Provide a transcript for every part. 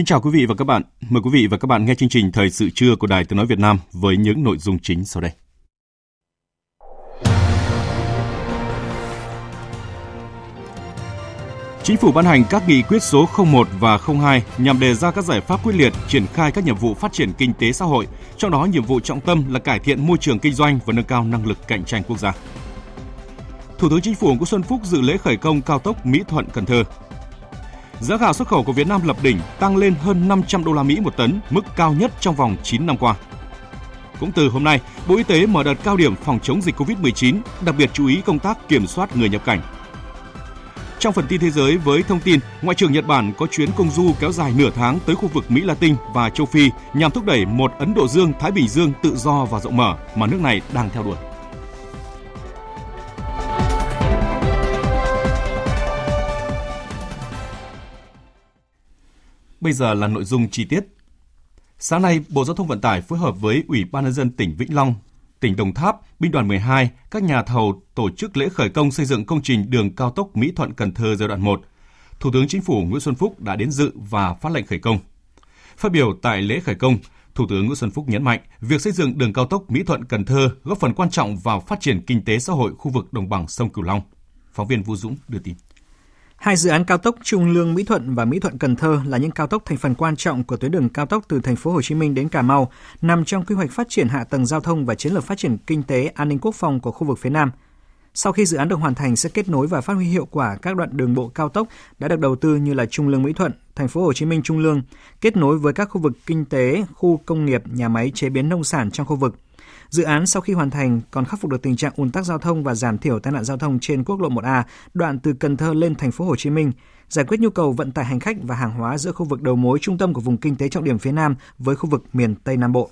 Kính chào quý vị và các bạn. Mời quý vị và các bạn nghe chương trình Thời sự trưa của Đài Tiếng Nói Việt Nam với những nội dung chính sau đây. Chính phủ ban hành các nghị quyết số 01 và 02 nhằm đề ra các giải pháp quyết liệt triển khai các nhiệm vụ phát triển kinh tế xã hội, trong đó nhiệm vụ trọng tâm là cải thiện môi trường kinh doanh và nâng cao năng lực cạnh tranh quốc gia. Thủ tướng Chính phủ Nguyễn Xuân Phúc dự lễ khởi công cao tốc Mỹ Thuận Cần Thơ Giá gạo xuất khẩu của Việt Nam lập đỉnh tăng lên hơn 500 đô la Mỹ một tấn, mức cao nhất trong vòng 9 năm qua. Cũng từ hôm nay, Bộ Y tế mở đợt cao điểm phòng chống dịch COVID-19, đặc biệt chú ý công tác kiểm soát người nhập cảnh. Trong phần tin thế giới với thông tin, Ngoại trưởng Nhật Bản có chuyến công du kéo dài nửa tháng tới khu vực Mỹ Latin và châu Phi nhằm thúc đẩy một Ấn Độ Dương-Thái Bình Dương tự do và rộng mở mà nước này đang theo đuổi. Bây giờ là nội dung chi tiết. Sáng nay, Bộ Giao thông Vận tải phối hợp với Ủy ban nhân dân tỉnh Vĩnh Long, tỉnh Đồng Tháp, Binh đoàn 12, các nhà thầu tổ chức lễ khởi công xây dựng công trình đường cao tốc Mỹ Thuận Cần Thơ giai đoạn 1. Thủ tướng Chính phủ Nguyễn Xuân Phúc đã đến dự và phát lệnh khởi công. Phát biểu tại lễ khởi công, Thủ tướng Nguyễn Xuân Phúc nhấn mạnh, việc xây dựng đường cao tốc Mỹ Thuận Cần Thơ góp phần quan trọng vào phát triển kinh tế xã hội khu vực đồng bằng sông Cửu Long. Phóng viên Vũ Dũng đưa tin. Hai dự án cao tốc Trung Lương Mỹ Thuận và Mỹ Thuận Cần Thơ là những cao tốc thành phần quan trọng của tuyến đường cao tốc từ thành phố Hồ Chí Minh đến Cà Mau, nằm trong quy hoạch phát triển hạ tầng giao thông và chiến lược phát triển kinh tế, an ninh quốc phòng của khu vực phía Nam. Sau khi dự án được hoàn thành sẽ kết nối và phát huy hiệu quả các đoạn đường bộ cao tốc đã được đầu tư như là Trung Lương Mỹ Thuận, thành phố Hồ Chí Minh Trung Lương, kết nối với các khu vực kinh tế, khu công nghiệp, nhà máy chế biến nông sản trong khu vực – Dự án sau khi hoàn thành còn khắc phục được tình trạng ùn tắc giao thông và giảm thiểu tai nạn giao thông trên quốc lộ 1A đoạn từ Cần Thơ lên thành phố Hồ Chí Minh, giải quyết nhu cầu vận tải hành khách và hàng hóa giữa khu vực đầu mối trung tâm của vùng kinh tế trọng điểm phía Nam với khu vực miền Tây Nam Bộ.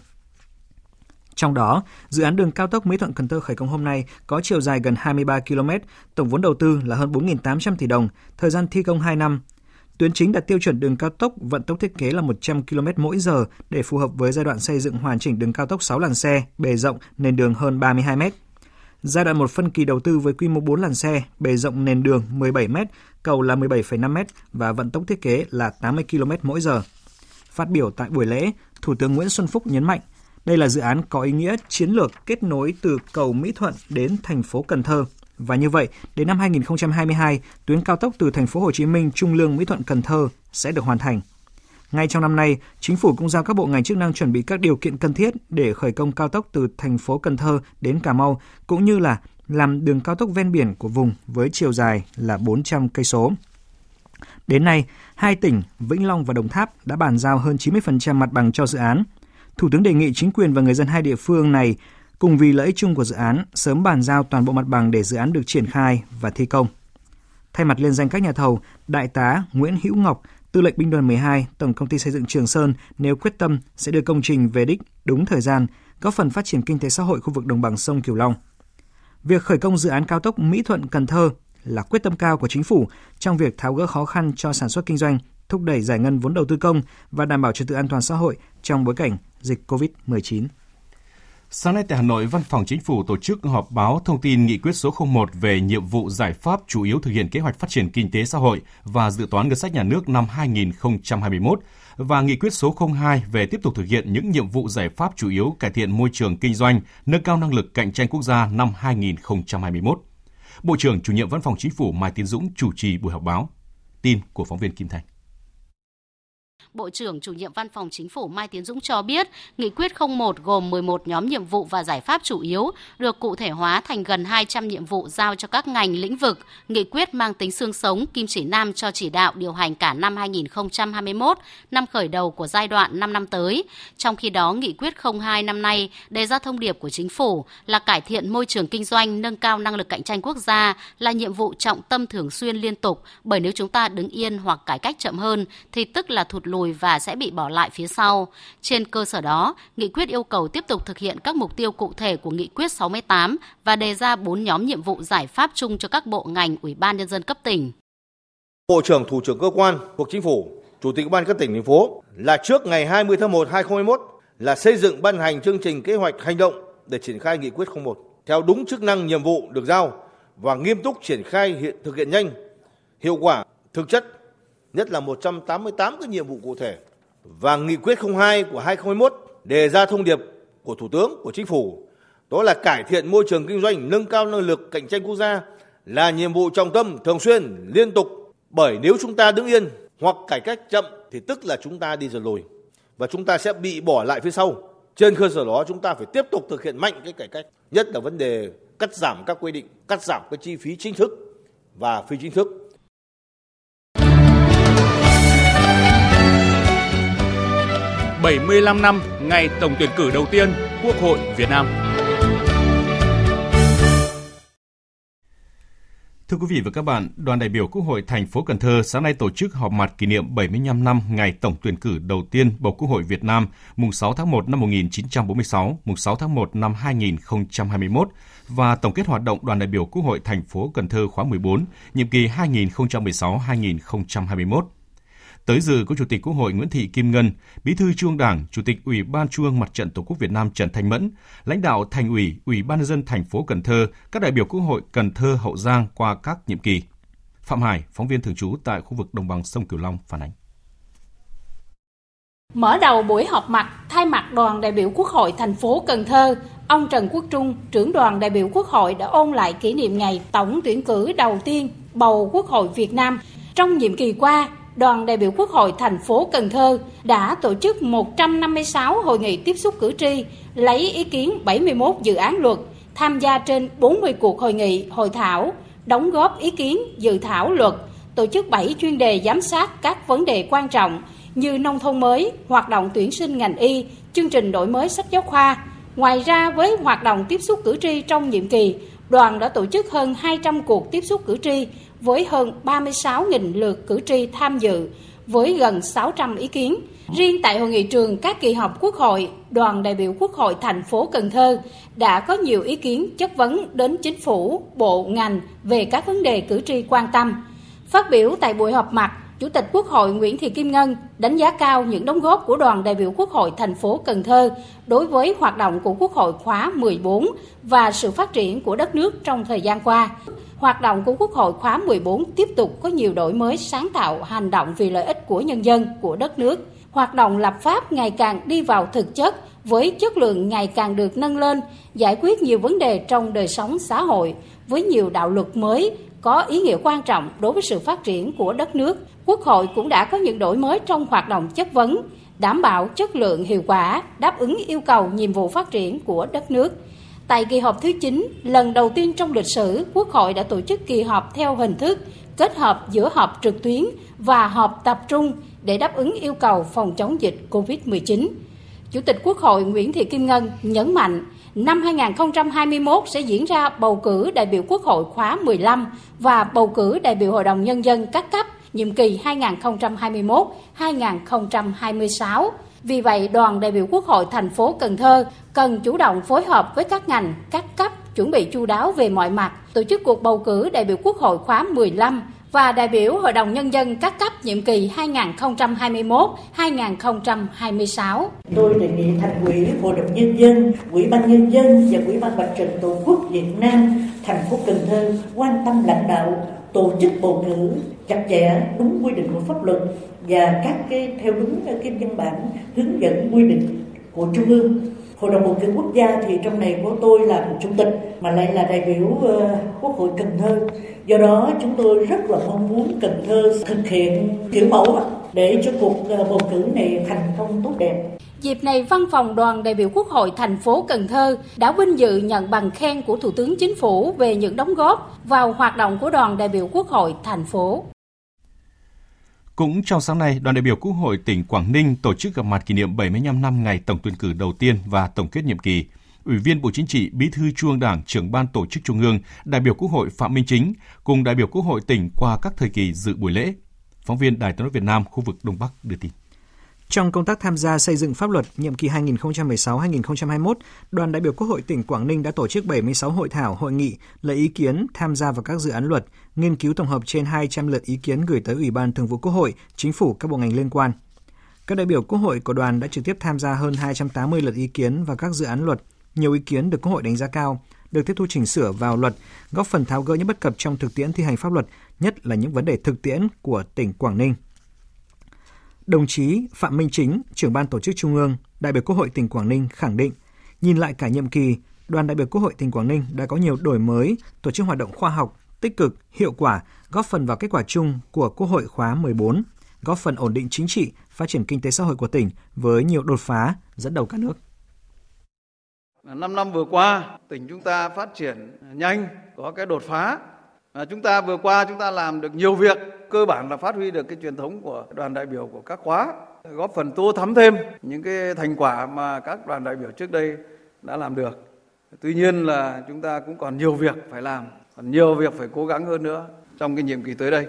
Trong đó, dự án đường cao tốc Mỹ Thuận Cần Thơ khởi công hôm nay có chiều dài gần 23 km, tổng vốn đầu tư là hơn 4.800 tỷ đồng, thời gian thi công 2 năm, Tuyến chính đạt tiêu chuẩn đường cao tốc vận tốc thiết kế là 100 km mỗi giờ để phù hợp với giai đoạn xây dựng hoàn chỉnh đường cao tốc 6 làn xe, bề rộng, nền đường hơn 32 m. Giai đoạn một phân kỳ đầu tư với quy mô 4 làn xe, bề rộng nền đường 17 m, cầu là 17,5 m và vận tốc thiết kế là 80 km mỗi giờ. Phát biểu tại buổi lễ, Thủ tướng Nguyễn Xuân Phúc nhấn mạnh, đây là dự án có ý nghĩa chiến lược kết nối từ cầu Mỹ Thuận đến thành phố Cần Thơ – và như vậy, đến năm 2022, tuyến cao tốc từ thành phố Hồ Chí Minh Trung Lương Mỹ Thuận Cần Thơ sẽ được hoàn thành. Ngay trong năm nay, chính phủ cũng giao các bộ ngành chức năng chuẩn bị các điều kiện cần thiết để khởi công cao tốc từ thành phố Cần Thơ đến Cà Mau cũng như là làm đường cao tốc ven biển của vùng với chiều dài là 400 cây số. Đến nay, hai tỉnh Vĩnh Long và Đồng Tháp đã bàn giao hơn 90% mặt bằng cho dự án. Thủ tướng đề nghị chính quyền và người dân hai địa phương này cùng vì lợi ích chung của dự án sớm bàn giao toàn bộ mặt bằng để dự án được triển khai và thi công. Thay mặt liên danh các nhà thầu, Đại tá Nguyễn Hữu Ngọc, Tư lệnh binh đoàn 12, Tổng công ty xây dựng Trường Sơn nếu quyết tâm sẽ đưa công trình về đích đúng thời gian, góp phần phát triển kinh tế xã hội khu vực đồng bằng sông Cửu Long. Việc khởi công dự án cao tốc Mỹ Thuận Cần Thơ là quyết tâm cao của chính phủ trong việc tháo gỡ khó khăn cho sản xuất kinh doanh, thúc đẩy giải ngân vốn đầu tư công và đảm bảo trật tự an toàn xã hội trong bối cảnh dịch COVID-19. Sáng nay tại Hà Nội, Văn phòng Chính phủ tổ chức họp báo thông tin nghị quyết số 01 về nhiệm vụ giải pháp chủ yếu thực hiện kế hoạch phát triển kinh tế xã hội và dự toán ngân sách nhà nước năm 2021 và nghị quyết số 02 về tiếp tục thực hiện những nhiệm vụ giải pháp chủ yếu cải thiện môi trường kinh doanh, nâng cao năng lực cạnh tranh quốc gia năm 2021. Bộ trưởng chủ nhiệm Văn phòng Chính phủ Mai Tiến Dũng chủ trì buổi họp báo. Tin của phóng viên Kim Thành. Bộ trưởng chủ nhiệm Văn phòng Chính phủ Mai Tiến Dũng cho biết, Nghị quyết 01 gồm 11 nhóm nhiệm vụ và giải pháp chủ yếu được cụ thể hóa thành gần 200 nhiệm vụ giao cho các ngành lĩnh vực. Nghị quyết mang tính xương sống, kim chỉ nam cho chỉ đạo điều hành cả năm 2021, năm khởi đầu của giai đoạn 5 năm tới. Trong khi đó, Nghị quyết 02 năm nay đề ra thông điệp của chính phủ là cải thiện môi trường kinh doanh, nâng cao năng lực cạnh tranh quốc gia là nhiệm vụ trọng tâm thường xuyên liên tục bởi nếu chúng ta đứng yên hoặc cải cách chậm hơn thì tức là thụt lùi và sẽ bị bỏ lại phía sau. Trên cơ sở đó, nghị quyết yêu cầu tiếp tục thực hiện các mục tiêu cụ thể của nghị quyết 68 và đề ra 4 nhóm nhiệm vụ giải pháp chung cho các bộ ngành, ủy ban nhân dân cấp tỉnh. Bộ trưởng thủ trưởng cơ quan thuộc chính phủ, chủ tịch ban các tỉnh thành phố là trước ngày 20 tháng 1 2021 là xây dựng ban hành chương trình kế hoạch hành động để triển khai nghị quyết 01 theo đúng chức năng nhiệm vụ được giao và nghiêm túc triển khai hiện thực hiện nhanh, hiệu quả, thực chất, nhất là 188 cái nhiệm vụ cụ thể và nghị quyết 02 của 2021 đề ra thông điệp của Thủ tướng, của Chính phủ, đó là cải thiện môi trường kinh doanh, nâng cao năng lực cạnh tranh quốc gia là nhiệm vụ trọng tâm thường xuyên, liên tục. Bởi nếu chúng ta đứng yên hoặc cải cách chậm thì tức là chúng ta đi dần lùi và chúng ta sẽ bị bỏ lại phía sau. Trên cơ sở đó chúng ta phải tiếp tục thực hiện mạnh cái cải cách, nhất là vấn đề cắt giảm các quy định, cắt giảm các chi phí chính thức và phi chính thức. Bảy mươi lăm năm ngày tổng tuyển cử đầu tiên Quốc hội Việt Nam. Thưa quý vị và các bạn, đoàn đại biểu Quốc hội thành phố Cần Thơ sáng nay tổ chức họp mặt kỷ niệm 75 năm ngày tổng tuyển cử đầu tiên bầu Quốc hội Việt Nam, mùng 6 tháng 1 năm 1946, mùng 6 tháng 1 năm 2021 và tổng kết hoạt động đoàn đại biểu Quốc hội thành phố Cần Thơ khóa 14, nhiệm kỳ 2016-2021. Tới dự có Chủ tịch Quốc hội Nguyễn Thị Kim Ngân, Bí thư Trung Đảng, Chủ tịch Ủy ban Trung ương Mặt trận Tổ quốc Việt Nam Trần Thanh Mẫn, lãnh đạo Thành ủy, Ủy ban nhân dân thành phố Cần Thơ, các đại biểu Quốc hội Cần Thơ, Hậu Giang qua các nhiệm kỳ. Phạm Hải, phóng viên thường trú tại khu vực đồng bằng sông Cửu Long phản ánh. Mở đầu buổi họp mặt, thay mặt đoàn đại biểu Quốc hội thành phố Cần Thơ, ông Trần Quốc Trung, trưởng đoàn đại biểu Quốc hội đã ôn lại kỷ niệm ngày tổng tuyển cử đầu tiên bầu Quốc hội Việt Nam trong nhiệm kỳ qua đoàn đại biểu Quốc hội thành phố Cần Thơ đã tổ chức 156 hội nghị tiếp xúc cử tri, lấy ý kiến 71 dự án luật, tham gia trên 40 cuộc hội nghị, hội thảo, đóng góp ý kiến dự thảo luật, tổ chức 7 chuyên đề giám sát các vấn đề quan trọng như nông thôn mới, hoạt động tuyển sinh ngành y, chương trình đổi mới sách giáo khoa. Ngoài ra với hoạt động tiếp xúc cử tri trong nhiệm kỳ, đoàn đã tổ chức hơn 200 cuộc tiếp xúc cử tri với hơn 36.000 lượt cử tri tham dự với gần 600 ý kiến. Riêng tại hội nghị trường các kỳ họp Quốc hội, đoàn đại biểu Quốc hội thành phố Cần Thơ đã có nhiều ý kiến chất vấn đến chính phủ, bộ, ngành về các vấn đề cử tri quan tâm. Phát biểu tại buổi họp mặt, Chủ tịch Quốc hội Nguyễn Thị Kim Ngân đánh giá cao những đóng góp của đoàn đại biểu Quốc hội thành phố Cần Thơ đối với hoạt động của Quốc hội khóa 14 và sự phát triển của đất nước trong thời gian qua. Hoạt động của Quốc hội khóa 14 tiếp tục có nhiều đổi mới sáng tạo, hành động vì lợi ích của nhân dân, của đất nước. Hoạt động lập pháp ngày càng đi vào thực chất với chất lượng ngày càng được nâng lên, giải quyết nhiều vấn đề trong đời sống xã hội với nhiều đạo luật mới có ý nghĩa quan trọng đối với sự phát triển của đất nước. Quốc hội cũng đã có những đổi mới trong hoạt động chất vấn, đảm bảo chất lượng hiệu quả, đáp ứng yêu cầu nhiệm vụ phát triển của đất nước. Tại kỳ họp thứ 9, lần đầu tiên trong lịch sử, Quốc hội đã tổ chức kỳ họp theo hình thức kết hợp giữa họp trực tuyến và họp tập trung để đáp ứng yêu cầu phòng chống dịch COVID-19. Chủ tịch Quốc hội Nguyễn Thị Kim Ngân nhấn mạnh, năm 2021 sẽ diễn ra bầu cử đại biểu Quốc hội khóa 15 và bầu cử đại biểu Hội đồng Nhân dân các cấp nhiệm kỳ 2021-2026. Vì vậy, đoàn đại biểu Quốc hội thành phố Cần Thơ cần chủ động phối hợp với các ngành, các cấp chuẩn bị chu đáo về mọi mặt, tổ chức cuộc bầu cử đại biểu Quốc hội khóa 15 và đại biểu Hội đồng Nhân dân các cấp nhiệm kỳ 2021-2026. Tôi đề nghị thành ủy, Hội đồng Nhân dân, Ủy ban Nhân dân và Ủy ban Mặt trận Tổ quốc Việt Nam, thành phố Cần Thơ quan tâm lãnh đạo tổ chức bầu cử chặt chẽ đúng quy định của pháp luật và các cái theo đúng cái văn bản hướng dẫn quy định của trung ương Hội đồng bầu cử quốc gia thì trong này có tôi làm chủ tịch mà lại là đại biểu uh, Quốc hội Cần Thơ. Do đó chúng tôi rất là mong muốn Cần Thơ thực hiện kiểu mẫu để cho cuộc ờ, bầu cử này thành công tốt đẹp. Dịp này, Văn phòng đoàn đại biểu Quốc hội thành phố Cần Thơ đã vinh dự nhận bằng khen của Thủ tướng Chính phủ về những đóng góp vào hoạt động của đoàn đại biểu Quốc hội thành phố. Cũng trong sáng nay, đoàn đại biểu Quốc hội tỉnh Quảng Ninh tổ chức gặp mặt kỷ niệm 75 năm ngày tổng tuyển cử đầu tiên và tổng kết nhiệm kỳ. Ủy viên Bộ Chính trị, Bí thư Trung ương Đảng, trưởng ban tổ chức Trung ương, đại biểu Quốc hội Phạm Minh Chính cùng đại biểu Quốc hội tỉnh qua các thời kỳ dự buổi lễ. Phóng viên Đài Tiếng nói Việt Nam khu vực Đông Bắc đưa tin. Trong công tác tham gia xây dựng pháp luật nhiệm kỳ 2016-2021, đoàn đại biểu Quốc hội tỉnh Quảng Ninh đã tổ chức 76 hội thảo, hội nghị, lấy ý kiến tham gia vào các dự án luật, nghiên cứu tổng hợp trên 200 lượt ý kiến gửi tới Ủy ban Thường vụ Quốc hội, Chính phủ các bộ ngành liên quan. Các đại biểu Quốc hội của đoàn đã trực tiếp tham gia hơn 280 lượt ý kiến vào các dự án luật. Nhiều ý kiến được Quốc hội đánh giá cao, được tiếp thu chỉnh sửa vào luật, góp phần tháo gỡ những bất cập trong thực tiễn thi hành pháp luật, nhất là những vấn đề thực tiễn của tỉnh Quảng Ninh. Đồng chí Phạm Minh Chính, trưởng ban tổ chức Trung ương, đại biểu Quốc hội tỉnh Quảng Ninh khẳng định, nhìn lại cả nhiệm kỳ, đoàn đại biểu Quốc hội tỉnh Quảng Ninh đã có nhiều đổi mới, tổ chức hoạt động khoa học, tích cực, hiệu quả, góp phần vào kết quả chung của Quốc hội khóa 14, góp phần ổn định chính trị, phát triển kinh tế xã hội của tỉnh với nhiều đột phá dẫn đầu cả nước. Năm năm vừa qua, tỉnh chúng ta phát triển nhanh, có cái đột phá. À, chúng ta vừa qua chúng ta làm được nhiều việc cơ bản là phát huy được cái truyền thống của đoàn đại biểu của các khóa, góp phần tô thắm thêm những cái thành quả mà các đoàn đại biểu trước đây đã làm được. Tuy nhiên là chúng ta cũng còn nhiều việc phải làm, còn nhiều việc phải cố gắng hơn nữa trong cái nhiệm kỳ tới đây.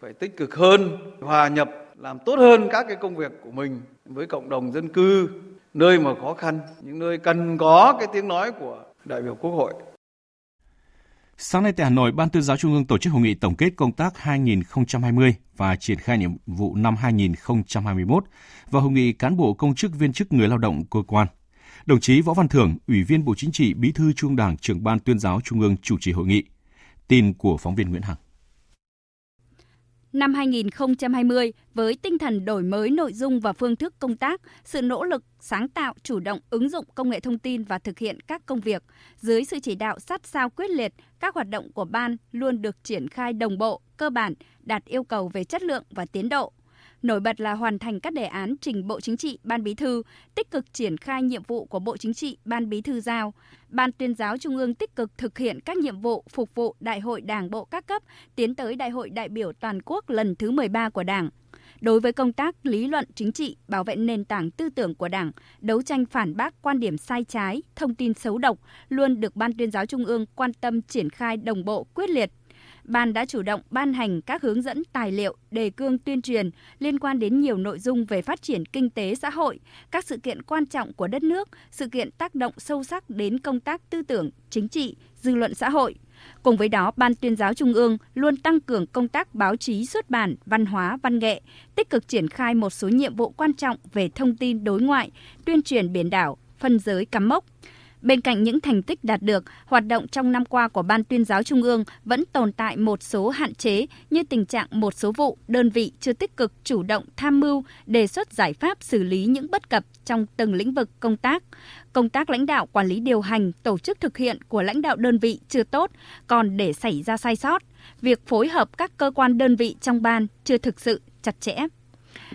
Phải tích cực hơn, hòa nhập, làm tốt hơn các cái công việc của mình với cộng đồng dân cư, nơi mà khó khăn, những nơi cần có cái tiếng nói của đại biểu Quốc hội. Sáng nay tại Hà Nội, Ban tuyên giáo Trung ương tổ chức hội nghị tổng kết công tác 2020 và triển khai nhiệm vụ năm 2021 và hội nghị cán bộ công chức viên chức người lao động cơ quan. Đồng chí Võ Văn Thưởng, Ủy viên Bộ Chính trị, Bí thư Trung Đảng, trưởng Ban tuyên giáo Trung ương chủ trì hội nghị. Tin của phóng viên Nguyễn Hằng. Năm 2020, với tinh thần đổi mới nội dung và phương thức công tác, sự nỗ lực, sáng tạo, chủ động ứng dụng công nghệ thông tin và thực hiện các công việc, dưới sự chỉ đạo sát sao quyết liệt, các hoạt động của ban luôn được triển khai đồng bộ, cơ bản, đạt yêu cầu về chất lượng và tiến độ. Nổi bật là hoàn thành các đề án trình Bộ Chính trị, Ban Bí thư, tích cực triển khai nhiệm vụ của Bộ Chính trị, Ban Bí thư giao. Ban tuyên giáo Trung ương tích cực thực hiện các nhiệm vụ phục vụ Đại hội Đảng bộ các cấp, tiến tới Đại hội đại biểu toàn quốc lần thứ 13 của Đảng. Đối với công tác lý luận chính trị, bảo vệ nền tảng tư tưởng của Đảng, đấu tranh phản bác quan điểm sai trái, thông tin xấu độc luôn được Ban tuyên giáo Trung ương quan tâm triển khai đồng bộ quyết liệt Ban đã chủ động ban hành các hướng dẫn tài liệu, đề cương tuyên truyền liên quan đến nhiều nội dung về phát triển kinh tế xã hội, các sự kiện quan trọng của đất nước, sự kiện tác động sâu sắc đến công tác tư tưởng, chính trị, dư luận xã hội. Cùng với đó, Ban tuyên giáo Trung ương luôn tăng cường công tác báo chí xuất bản, văn hóa, văn nghệ, tích cực triển khai một số nhiệm vụ quan trọng về thông tin đối ngoại, tuyên truyền biển đảo, phân giới cắm mốc. Bên cạnh những thành tích đạt được, hoạt động trong năm qua của Ban tuyên giáo Trung ương vẫn tồn tại một số hạn chế như tình trạng một số vụ, đơn vị chưa tích cực chủ động tham mưu, đề xuất giải pháp xử lý những bất cập trong từng lĩnh vực công tác. Công tác lãnh đạo quản lý điều hành, tổ chức thực hiện của lãnh đạo đơn vị chưa tốt, còn để xảy ra sai sót. Việc phối hợp các cơ quan đơn vị trong ban chưa thực sự chặt chẽ.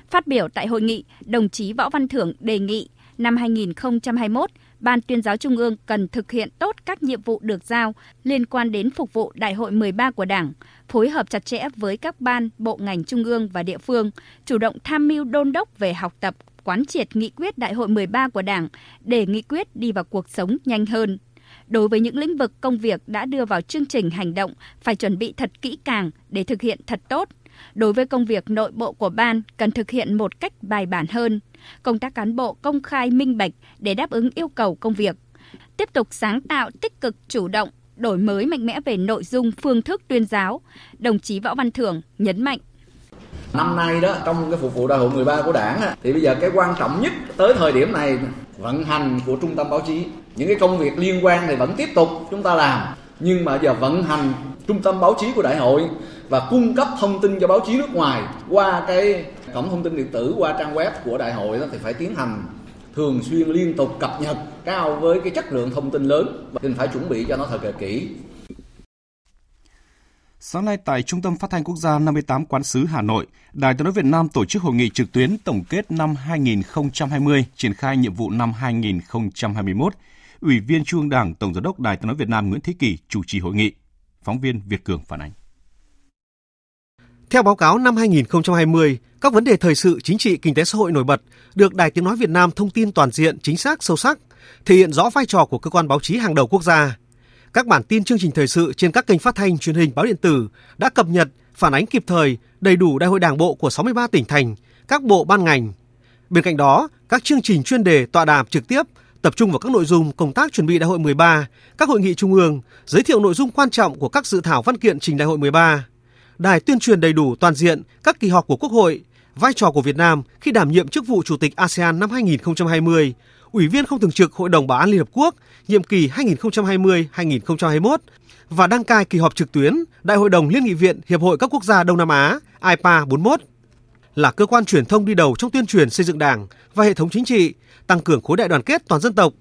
Phát biểu tại hội nghị, đồng chí Võ Văn Thưởng đề nghị năm 2021, Ban tuyên giáo Trung ương cần thực hiện tốt các nhiệm vụ được giao liên quan đến phục vụ Đại hội 13 của Đảng, phối hợp chặt chẽ với các ban, bộ ngành trung ương và địa phương, chủ động tham mưu đôn đốc về học tập, quán triệt nghị quyết Đại hội 13 của Đảng để nghị quyết đi vào cuộc sống nhanh hơn. Đối với những lĩnh vực công việc đã đưa vào chương trình hành động, phải chuẩn bị thật kỹ càng để thực hiện thật tốt. Đối với công việc nội bộ của ban cần thực hiện một cách bài bản hơn, công tác cán bộ công khai minh bạch để đáp ứng yêu cầu công việc. Tiếp tục sáng tạo tích cực chủ động, đổi mới mạnh mẽ về nội dung phương thức tuyên giáo, đồng chí Võ Văn Thưởng nhấn mạnh. Năm nay đó trong cái phục vụ đại hội 13 của Đảng thì bây giờ cái quan trọng nhất tới thời điểm này vận hành của trung tâm báo chí. Những cái công việc liên quan thì vẫn tiếp tục chúng ta làm nhưng mà giờ vận hành trung tâm báo chí của đại hội và cung cấp thông tin cho báo chí nước ngoài qua cái cổng thông tin điện tử qua trang web của đại hội đó thì phải tiến hành thường xuyên liên tục cập nhật cao với cái chất lượng thông tin lớn và phải chuẩn bị cho nó thật là kỹ Sáng nay tại Trung tâm Phát thanh Quốc gia 58 Quán sứ Hà Nội, Đài Tiếng nói Việt Nam tổ chức hội nghị trực tuyến tổng kết năm 2020, triển khai nhiệm vụ năm 2021. Ủy viên Trung ương Đảng, Tổng giám đốc Đài Tiếng nói Việt Nam Nguyễn Thế Kỳ chủ trì hội nghị. Phóng viên Việt Cường phản ánh. Theo báo cáo năm 2020, các vấn đề thời sự chính trị kinh tế xã hội nổi bật được Đài Tiếng nói Việt Nam thông tin toàn diện, chính xác, sâu sắc, thể hiện rõ vai trò của cơ quan báo chí hàng đầu quốc gia. Các bản tin chương trình thời sự trên các kênh phát thanh, truyền hình, báo điện tử đã cập nhật, phản ánh kịp thời, đầy đủ đại hội đảng bộ của 63 tỉnh thành, các bộ ban ngành. Bên cạnh đó, các chương trình chuyên đề tọa đàm trực tiếp tập trung vào các nội dung công tác chuẩn bị đại hội 13, các hội nghị trung ương, giới thiệu nội dung quan trọng của các dự thảo văn kiện trình đại hội 13 đài tuyên truyền đầy đủ toàn diện các kỳ họp của Quốc hội, vai trò của Việt Nam khi đảm nhiệm chức vụ Chủ tịch ASEAN năm 2020, Ủy viên không thường trực Hội đồng Bảo an Liên Hợp Quốc nhiệm kỳ 2020-2021 và đăng cai kỳ họp trực tuyến Đại hội đồng Liên nghị viện Hiệp hội các quốc gia Đông Nam Á IPA 41 là cơ quan truyền thông đi đầu trong tuyên truyền xây dựng Đảng và hệ thống chính trị, tăng cường khối đại đoàn kết toàn dân tộc.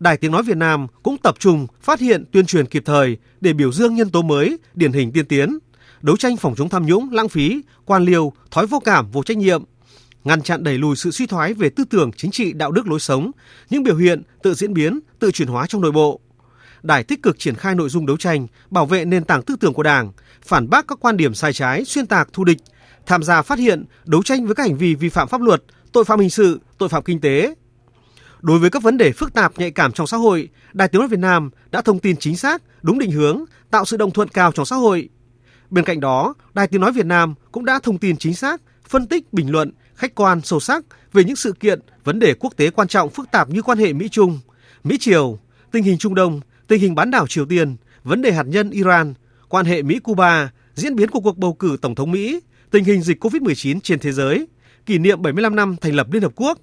Đài Tiếng Nói Việt Nam cũng tập trung phát hiện tuyên truyền kịp thời để biểu dương nhân tố mới, điển hình tiên tiến, đấu tranh phòng chống tham nhũng, lãng phí, quan liêu, thói vô cảm, vô trách nhiệm, ngăn chặn đẩy lùi sự suy thoái về tư tưởng, chính trị, đạo đức lối sống, những biểu hiện tự diễn biến, tự chuyển hóa trong nội bộ. Đài tích cực triển khai nội dung đấu tranh, bảo vệ nền tảng tư tưởng của Đảng, phản bác các quan điểm sai trái, xuyên tạc, thù địch, tham gia phát hiện, đấu tranh với các hành vi vi phạm pháp luật, tội phạm hình sự, tội phạm kinh tế. Đối với các vấn đề phức tạp nhạy cảm trong xã hội, Đài Tiếng nói Việt Nam đã thông tin chính xác, đúng định hướng, tạo sự đồng thuận cao trong xã hội, Bên cạnh đó, Đài Tiếng Nói Việt Nam cũng đã thông tin chính xác, phân tích, bình luận, khách quan, sâu sắc về những sự kiện, vấn đề quốc tế quan trọng phức tạp như quan hệ Mỹ-Trung, Mỹ-Triều, tình hình Trung Đông, tình hình bán đảo Triều Tiên, vấn đề hạt nhân Iran, quan hệ Mỹ-Cuba, diễn biến của cuộc bầu cử Tổng thống Mỹ, tình hình dịch COVID-19 trên thế giới, kỷ niệm 75 năm thành lập Liên Hợp Quốc.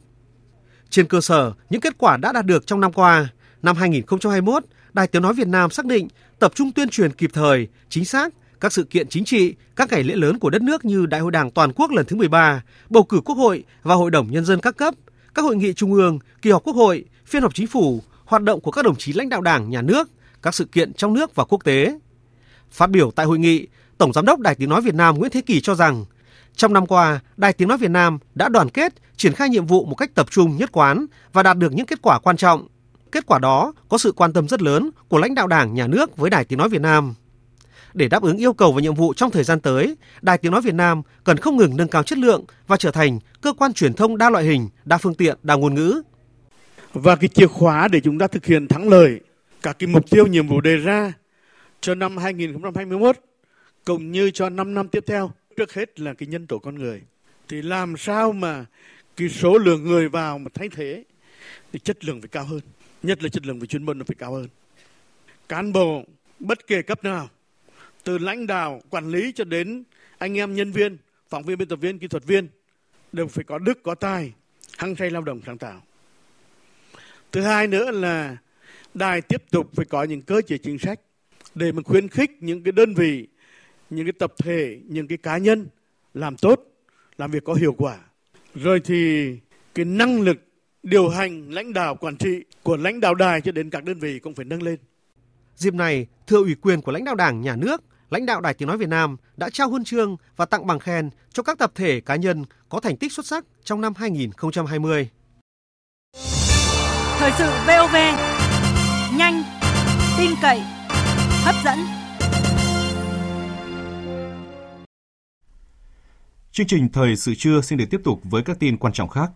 Trên cơ sở những kết quả đã đạt được trong năm qua, năm 2021, Đài Tiếng Nói Việt Nam xác định tập trung tuyên truyền kịp thời, chính xác, các sự kiện chính trị, các ngày lễ lớn của đất nước như Đại hội Đảng toàn quốc lần thứ 13, bầu cử Quốc hội và Hội đồng nhân dân các cấp, các hội nghị trung ương, kỳ họp Quốc hội, phiên họp chính phủ, hoạt động của các đồng chí lãnh đạo Đảng, nhà nước, các sự kiện trong nước và quốc tế. Phát biểu tại hội nghị, Tổng giám đốc Đài Tiếng nói Việt Nam Nguyễn Thế Kỳ cho rằng, trong năm qua, Đài Tiếng nói Việt Nam đã đoàn kết, triển khai nhiệm vụ một cách tập trung, nhất quán và đạt được những kết quả quan trọng. Kết quả đó có sự quan tâm rất lớn của lãnh đạo Đảng, nhà nước với Đài Tiếng nói Việt Nam. Để đáp ứng yêu cầu và nhiệm vụ trong thời gian tới, Đài Tiếng Nói Việt Nam cần không ngừng nâng cao chất lượng và trở thành cơ quan truyền thông đa loại hình, đa phương tiện, đa ngôn ngữ. Và cái chìa khóa để chúng ta thực hiện thắng lợi các cái mục tiêu nhiệm vụ đề ra cho năm 2021 cũng như cho 5 năm tiếp theo. Trước hết là cái nhân tố con người. Thì làm sao mà cái số lượng người vào mà thay thế thì chất lượng phải cao hơn. Nhất là chất lượng về chuyên môn nó phải cao hơn. Cán bộ bất kể cấp nào từ lãnh đạo quản lý cho đến anh em nhân viên phóng viên biên tập viên kỹ thuật viên đều phải có đức có tài hăng say lao động sáng tạo. Thứ hai nữa là đài tiếp tục phải có những cơ chế chính sách để mà khuyến khích những cái đơn vị những cái tập thể những cái cá nhân làm tốt làm việc có hiệu quả. Rồi thì cái năng lực điều hành lãnh đạo quản trị của lãnh đạo đài cho đến các đơn vị cũng phải nâng lên. Dịp này, thưa ủy quyền của lãnh đạo Đảng, Nhà nước, lãnh đạo Đài Tiếng Nói Việt Nam đã trao huân chương và tặng bằng khen cho các tập thể cá nhân có thành tích xuất sắc trong năm 2020. Thời sự VOV, nhanh, tin cậy, hấp dẫn. Chương trình Thời sự trưa xin được tiếp tục với các tin quan trọng khác.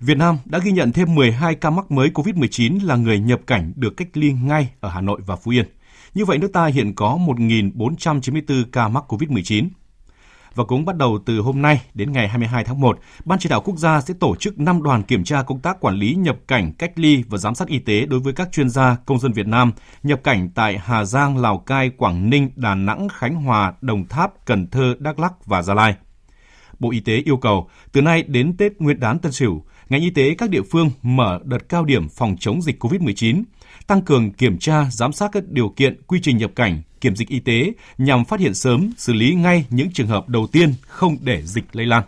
Việt Nam đã ghi nhận thêm 12 ca mắc mới COVID-19 là người nhập cảnh được cách ly ngay ở Hà Nội và Phú Yên. Như vậy, nước ta hiện có 1.494 ca mắc COVID-19. Và cũng bắt đầu từ hôm nay đến ngày 22 tháng 1, Ban chỉ đạo quốc gia sẽ tổ chức 5 đoàn kiểm tra công tác quản lý nhập cảnh, cách ly và giám sát y tế đối với các chuyên gia, công dân Việt Nam nhập cảnh tại Hà Giang, Lào Cai, Quảng Ninh, Đà Nẵng, Khánh Hòa, Đồng Tháp, Cần Thơ, Đắk Lắk và Gia Lai. Bộ Y tế yêu cầu từ nay đến Tết Nguyên đán Tân Sửu, ngành y tế các địa phương mở đợt cao điểm phòng chống dịch COVID-19, tăng cường kiểm tra, giám sát các điều kiện, quy trình nhập cảnh, kiểm dịch y tế nhằm phát hiện sớm, xử lý ngay những trường hợp đầu tiên không để dịch lây lan.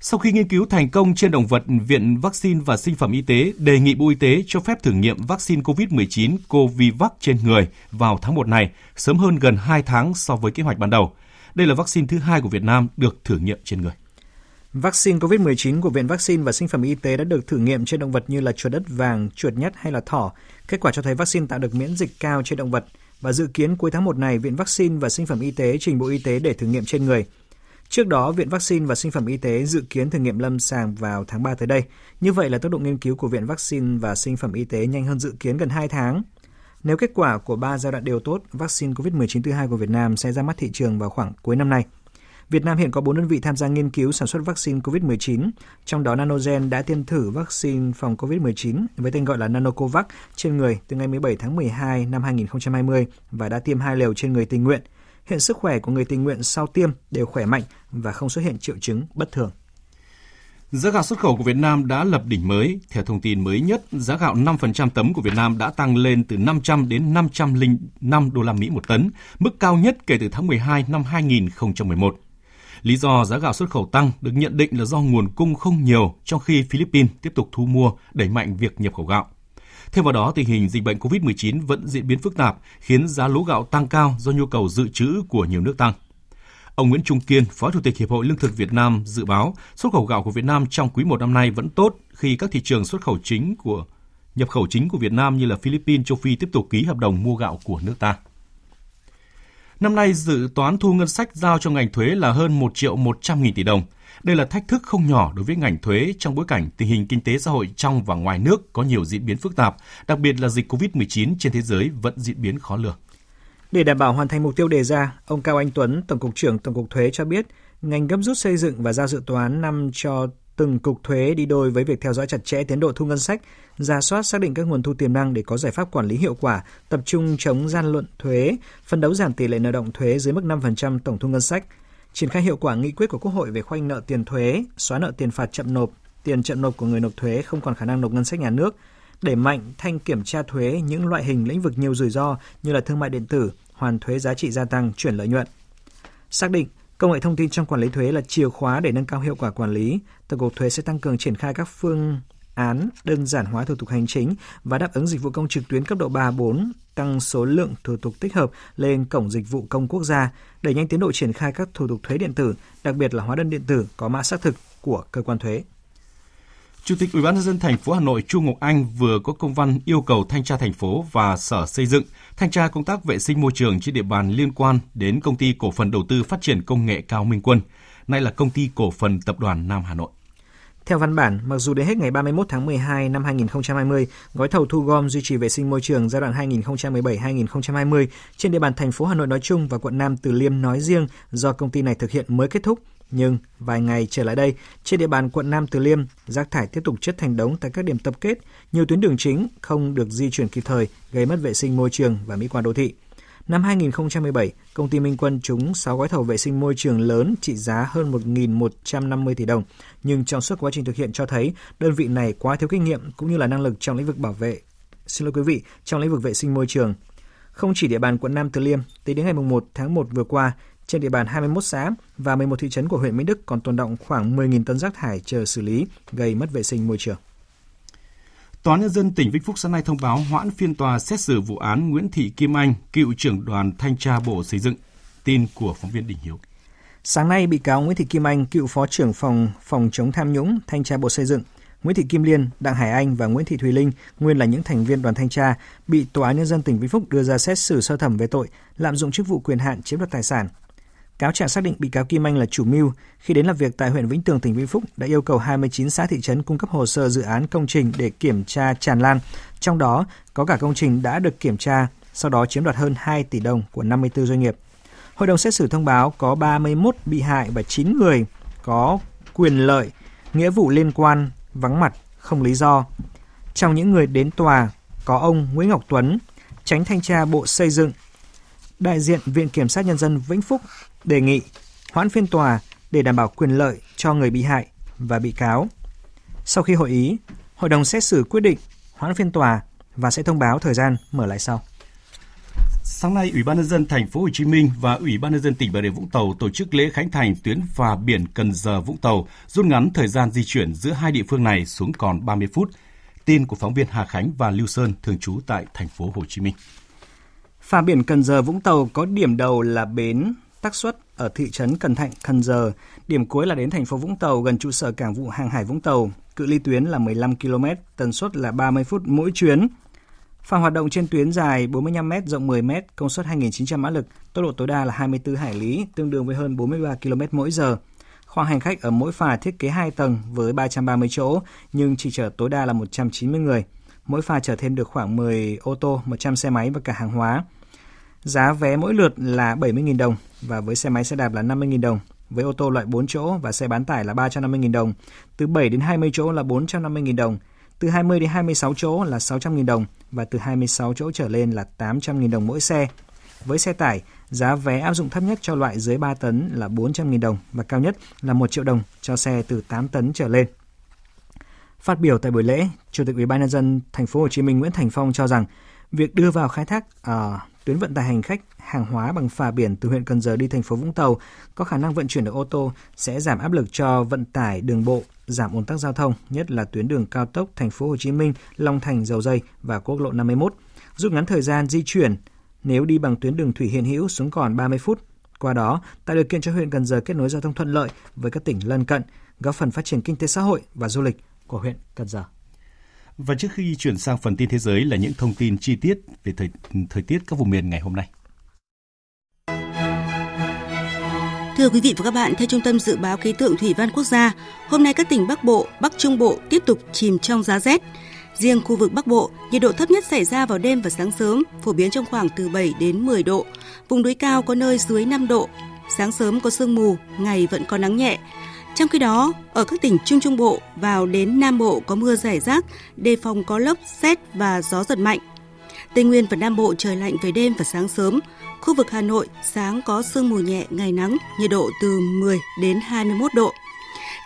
Sau khi nghiên cứu thành công trên động vật, Viện Vaccine và Sinh phẩm Y tế đề nghị Bộ Y tế cho phép thử nghiệm vaccine COVID-19 Covivac trên người vào tháng 1 này, sớm hơn gần 2 tháng so với kế hoạch ban đầu. Đây là vaccine thứ hai của Việt Nam được thử nghiệm trên người. Vaccine COVID-19 của Viện Vaccine và Sinh phẩm Y tế đã được thử nghiệm trên động vật như là chuột đất vàng, chuột nhất hay là thỏ. Kết quả cho thấy vaccine tạo được miễn dịch cao trên động vật và dự kiến cuối tháng 1 này Viện Vaccine và Sinh phẩm Y tế trình Bộ Y tế để thử nghiệm trên người. Trước đó, Viện Vaccine và Sinh phẩm Y tế dự kiến thử nghiệm lâm sàng vào tháng 3 tới đây. Như vậy là tốc độ nghiên cứu của Viện Vaccine và Sinh phẩm Y tế nhanh hơn dự kiến gần 2 tháng. Nếu kết quả của ba giai đoạn đều tốt, vaccine COVID-19 thứ hai của Việt Nam sẽ ra mắt thị trường vào khoảng cuối năm nay. Việt Nam hiện có 4 đơn vị tham gia nghiên cứu sản xuất vaccine COVID-19, trong đó Nanogen đã tiêm thử vaccine phòng COVID-19 với tên gọi là Nanocovax trên người từ ngày 17 tháng 12 năm 2020 và đã tiêm hai liều trên người tình nguyện. Hiện sức khỏe của người tình nguyện sau tiêm đều khỏe mạnh và không xuất hiện triệu chứng bất thường. Giá gạo xuất khẩu của Việt Nam đã lập đỉnh mới. Theo thông tin mới nhất, giá gạo 5% tấm của Việt Nam đã tăng lên từ 500 đến 505 đô la Mỹ một tấn, mức cao nhất kể từ tháng 12 năm 2011. Lý do giá gạo xuất khẩu tăng được nhận định là do nguồn cung không nhiều trong khi Philippines tiếp tục thu mua đẩy mạnh việc nhập khẩu gạo. Thêm vào đó, tình hình dịch bệnh COVID-19 vẫn diễn biến phức tạp, khiến giá lúa gạo tăng cao do nhu cầu dự trữ của nhiều nước tăng. Ông Nguyễn Trung Kiên, Phó Chủ tịch Hiệp hội Lương thực Việt Nam dự báo xuất khẩu gạo của Việt Nam trong quý 1 năm nay vẫn tốt khi các thị trường xuất khẩu chính của nhập khẩu chính của Việt Nam như là Philippines, châu Phi tiếp tục ký hợp đồng mua gạo của nước ta. Năm nay, dự toán thu ngân sách giao cho ngành thuế là hơn 1 triệu 100 nghìn tỷ đồng. Đây là thách thức không nhỏ đối với ngành thuế trong bối cảnh tình hình kinh tế xã hội trong và ngoài nước có nhiều diễn biến phức tạp, đặc biệt là dịch COVID-19 trên thế giới vẫn diễn biến khó lường. Để đảm bảo hoàn thành mục tiêu đề ra, ông Cao Anh Tuấn, Tổng cục trưởng Tổng cục Thuế cho biết, ngành gấp rút xây dựng và giao dự toán năm cho từng cục thuế đi đôi với việc theo dõi chặt chẽ tiến độ thu ngân sách, ra soát xác định các nguồn thu tiềm năng để có giải pháp quản lý hiệu quả, tập trung chống gian lận thuế, phân đấu giảm tỷ lệ nợ động thuế dưới mức 5% tổng thu ngân sách, triển khai hiệu quả nghị quyết của Quốc hội về khoanh nợ tiền thuế, xóa nợ tiền phạt chậm nộp, tiền chậm nộp của người nộp thuế không còn khả năng nộp ngân sách nhà nước, đẩy mạnh thanh kiểm tra thuế những loại hình lĩnh vực nhiều rủi ro như là thương mại điện tử, hoàn thuế giá trị gia tăng, chuyển lợi nhuận. Xác định công nghệ thông tin trong quản lý thuế là chìa khóa để nâng cao hiệu quả quản lý, Tổng cục Thuế sẽ tăng cường triển khai các phương án đơn giản hóa thủ tục hành chính và đáp ứng dịch vụ công trực tuyến cấp độ 3 4, tăng số lượng thủ tục tích hợp lên cổng dịch vụ công quốc gia, đẩy nhanh tiến độ triển khai các thủ tục thuế điện tử, đặc biệt là hóa đơn điện tử có mã xác thực của cơ quan thuế. Chủ tịch Ủy ban nhân dân thành phố Hà Nội Chu Ngọc Anh vừa có công văn yêu cầu thanh tra thành phố và Sở Xây dựng thanh tra công tác vệ sinh môi trường trên địa bàn liên quan đến công ty cổ phần đầu tư phát triển công nghệ cao Minh Quân, nay là công ty cổ phần tập đoàn Nam Hà Nội. Theo văn bản, mặc dù đến hết ngày 31 tháng 12 năm 2020, gói thầu thu gom duy trì vệ sinh môi trường giai đoạn 2017-2020 trên địa bàn thành phố Hà Nội nói chung và quận Nam Từ Liêm nói riêng do công ty này thực hiện mới kết thúc, nhưng vài ngày trở lại đây, trên địa bàn quận Nam Từ Liêm, rác thải tiếp tục chất thành đống tại các điểm tập kết, nhiều tuyến đường chính không được di chuyển kịp thời, gây mất vệ sinh môi trường và mỹ quan đô thị. Năm 2017, công ty Minh Quân trúng 6 gói thầu vệ sinh môi trường lớn trị giá hơn 1.150 tỷ đồng, nhưng trong suốt quá trình thực hiện cho thấy đơn vị này quá thiếu kinh nghiệm cũng như là năng lực trong lĩnh vực bảo vệ. Xin lỗi quý vị, trong lĩnh vực vệ sinh môi trường. Không chỉ địa bàn quận Nam Từ Liêm, tính đến ngày 1 tháng 1 vừa qua, trên địa bàn 21 xã và 11 thị trấn của huyện Mỹ Đức còn tồn động khoảng 10.000 tấn rác thải chờ xử lý, gây mất vệ sinh môi trường. Tòa nhân dân tỉnh Vĩnh Phúc sáng nay thông báo hoãn phiên tòa xét xử vụ án Nguyễn Thị Kim Anh, cựu trưởng đoàn thanh tra Bộ Xây dựng. Tin của phóng viên Đình Hiếu. Sáng nay, bị cáo Nguyễn Thị Kim Anh, cựu phó trưởng phòng phòng chống tham nhũng thanh tra Bộ Xây dựng, Nguyễn Thị Kim Liên, Đặng Hải Anh và Nguyễn Thị Thùy Linh, nguyên là những thành viên đoàn thanh tra, bị Tòa án nhân dân tỉnh Vĩnh Phúc đưa ra xét xử sơ thẩm về tội lạm dụng chức vụ quyền hạn chiếm đoạt tài sản, Cáo trạng xác định bị cáo Kim Anh là chủ mưu khi đến làm việc tại huyện Vĩnh Tường, tỉnh Vĩnh Phúc đã yêu cầu 29 xã thị trấn cung cấp hồ sơ dự án công trình để kiểm tra tràn lan. Trong đó có cả công trình đã được kiểm tra, sau đó chiếm đoạt hơn 2 tỷ đồng của 54 doanh nghiệp. Hội đồng xét xử thông báo có 31 bị hại và 9 người có quyền lợi, nghĩa vụ liên quan, vắng mặt, không lý do. Trong những người đến tòa có ông Nguyễn Ngọc Tuấn, tránh thanh tra Bộ Xây dựng, đại diện Viện Kiểm sát Nhân dân Vĩnh Phúc đề nghị hoãn phiên tòa để đảm bảo quyền lợi cho người bị hại và bị cáo. Sau khi hội ý, hội đồng xét xử quyết định hoãn phiên tòa và sẽ thông báo thời gian mở lại sau. Sáng nay, Ủy ban nhân dân thành phố Hồ Chí Minh và Ủy ban nhân dân tỉnh Bà Rịa Vũng Tàu tổ chức lễ khánh thành tuyến phà biển Cần Giờ Vũng Tàu, rút ngắn thời gian di chuyển giữa hai địa phương này xuống còn 30 phút. Tin của phóng viên Hà Khánh và Lưu Sơn thường trú tại thành phố Hồ Chí Minh. Phà biển Cần Giờ Vũng Tàu có điểm đầu là bến tắc suất ở thị trấn Cần Thạnh, Cần Giờ. Điểm cuối là đến thành phố Vũng Tàu gần trụ sở cảng vụ hàng hải Vũng Tàu. Cự ly tuyến là 15 km, tần suất là 30 phút mỗi chuyến. Phà hoạt động trên tuyến dài 45 m, rộng 10 m, công suất 2.900 mã lực, tốc độ tối đa là 24 hải lý, tương đương với hơn 43 km mỗi giờ. Khoang hành khách ở mỗi phà thiết kế 2 tầng với 330 chỗ, nhưng chỉ chở tối đa là 190 người. Mỗi phà chở thêm được khoảng 10 ô tô, 100 xe máy và cả hàng hóa. Giá vé mỗi lượt là 70.000 đồng và với xe máy xe đạp là 50.000 đồng. Với ô tô loại 4 chỗ và xe bán tải là 350.000 đồng. Từ 7 đến 20 chỗ là 450.000 đồng. Từ 20 đến 26 chỗ là 600.000 đồng và từ 26 chỗ trở lên là 800.000 đồng mỗi xe. Với xe tải, giá vé áp dụng thấp nhất cho loại dưới 3 tấn là 400.000 đồng và cao nhất là 1 triệu đồng cho xe từ 8 tấn trở lên. Phát biểu tại buổi lễ, Chủ tịch Ủy ban nhân dân thành phố Hồ Chí Minh Nguyễn Thành Phong cho rằng việc đưa vào khai thác à, tuyến vận tải hành khách hàng hóa bằng phà biển từ huyện Cần Giờ đi thành phố Vũng Tàu có khả năng vận chuyển được ô tô sẽ giảm áp lực cho vận tải đường bộ, giảm ùn tắc giao thông, nhất là tuyến đường cao tốc thành phố Hồ Chí Minh, Long Thành, Dầu Dây và quốc lộ 51, rút ngắn thời gian di chuyển nếu đi bằng tuyến đường thủy hiện hữu xuống còn 30 phút. Qua đó, tạo điều kiện cho huyện Cần Giờ kết nối giao thông thuận lợi với các tỉnh lân cận, góp phần phát triển kinh tế xã hội và du lịch của huyện Cần Giờ. Và trước khi chuyển sang phần tin thế giới là những thông tin chi tiết về thời, thời tiết các vùng miền ngày hôm nay. Thưa quý vị và các bạn, theo Trung tâm Dự báo Khí tượng Thủy văn Quốc gia, hôm nay các tỉnh Bắc Bộ, Bắc Trung Bộ tiếp tục chìm trong giá rét. Riêng khu vực Bắc Bộ, nhiệt độ thấp nhất xảy ra vào đêm và sáng sớm, phổ biến trong khoảng từ 7 đến 10 độ. Vùng núi cao có nơi dưới 5 độ. Sáng sớm có sương mù, ngày vẫn có nắng nhẹ. Trong khi đó, ở các tỉnh Trung Trung Bộ vào đến Nam Bộ có mưa rải rác, đề phòng có lốc, xét và gió giật mạnh. Tây Nguyên và Nam Bộ trời lạnh về đêm và sáng sớm. Khu vực Hà Nội sáng có sương mù nhẹ, ngày nắng, nhiệt độ từ 10 đến 21 độ.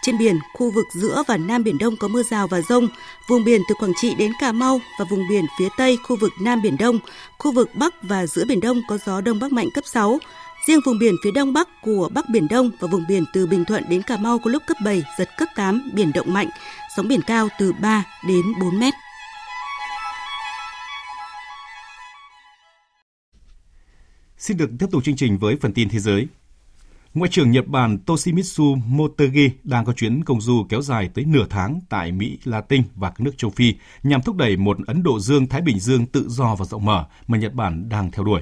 Trên biển, khu vực giữa và Nam Biển Đông có mưa rào và rông, vùng biển từ Quảng Trị đến Cà Mau và vùng biển phía Tây khu vực Nam Biển Đông, khu vực Bắc và giữa Biển Đông có gió Đông Bắc mạnh cấp 6, Riêng vùng biển phía đông bắc của Bắc Biển Đông và vùng biển từ Bình Thuận đến Cà Mau có lúc cấp 7, giật cấp 8, biển động mạnh, sóng biển cao từ 3 đến 4 mét. Xin được tiếp tục chương trình với phần tin thế giới. Ngoại trưởng Nhật Bản Toshimitsu Motegi đang có chuyến công du kéo dài tới nửa tháng tại Mỹ Latin và các nước châu Phi nhằm thúc đẩy một Ấn Độ Dương-Thái Bình Dương tự do và rộng mở mà Nhật Bản đang theo đuổi.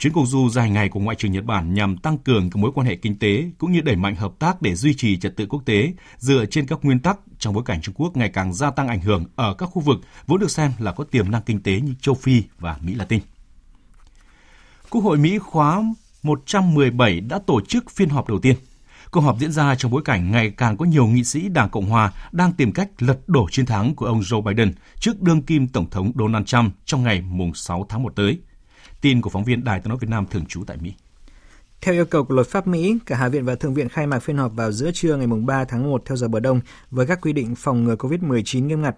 Chuyến công du dài ngày của Ngoại trưởng Nhật Bản nhằm tăng cường các mối quan hệ kinh tế cũng như đẩy mạnh hợp tác để duy trì trật tự quốc tế dựa trên các nguyên tắc trong bối cảnh Trung Quốc ngày càng gia tăng ảnh hưởng ở các khu vực vốn được xem là có tiềm năng kinh tế như châu Phi và Mỹ Latin. Quốc hội Mỹ khóa 117 đã tổ chức phiên họp đầu tiên. Cuộc họp diễn ra trong bối cảnh ngày càng có nhiều nghị sĩ Đảng Cộng Hòa đang tìm cách lật đổ chiến thắng của ông Joe Biden trước đương kim Tổng thống Donald Trump trong ngày 6 tháng 1 tới. Tin của phóng viên Đài tiếng nói Việt Nam thường trú tại Mỹ. Theo yêu cầu của luật pháp Mỹ, cả Hạ viện và Thượng viện khai mạc phiên họp vào giữa trưa ngày 3 tháng 1 theo giờ bờ đông với các quy định phòng ngừa COVID-19 nghiêm ngặt.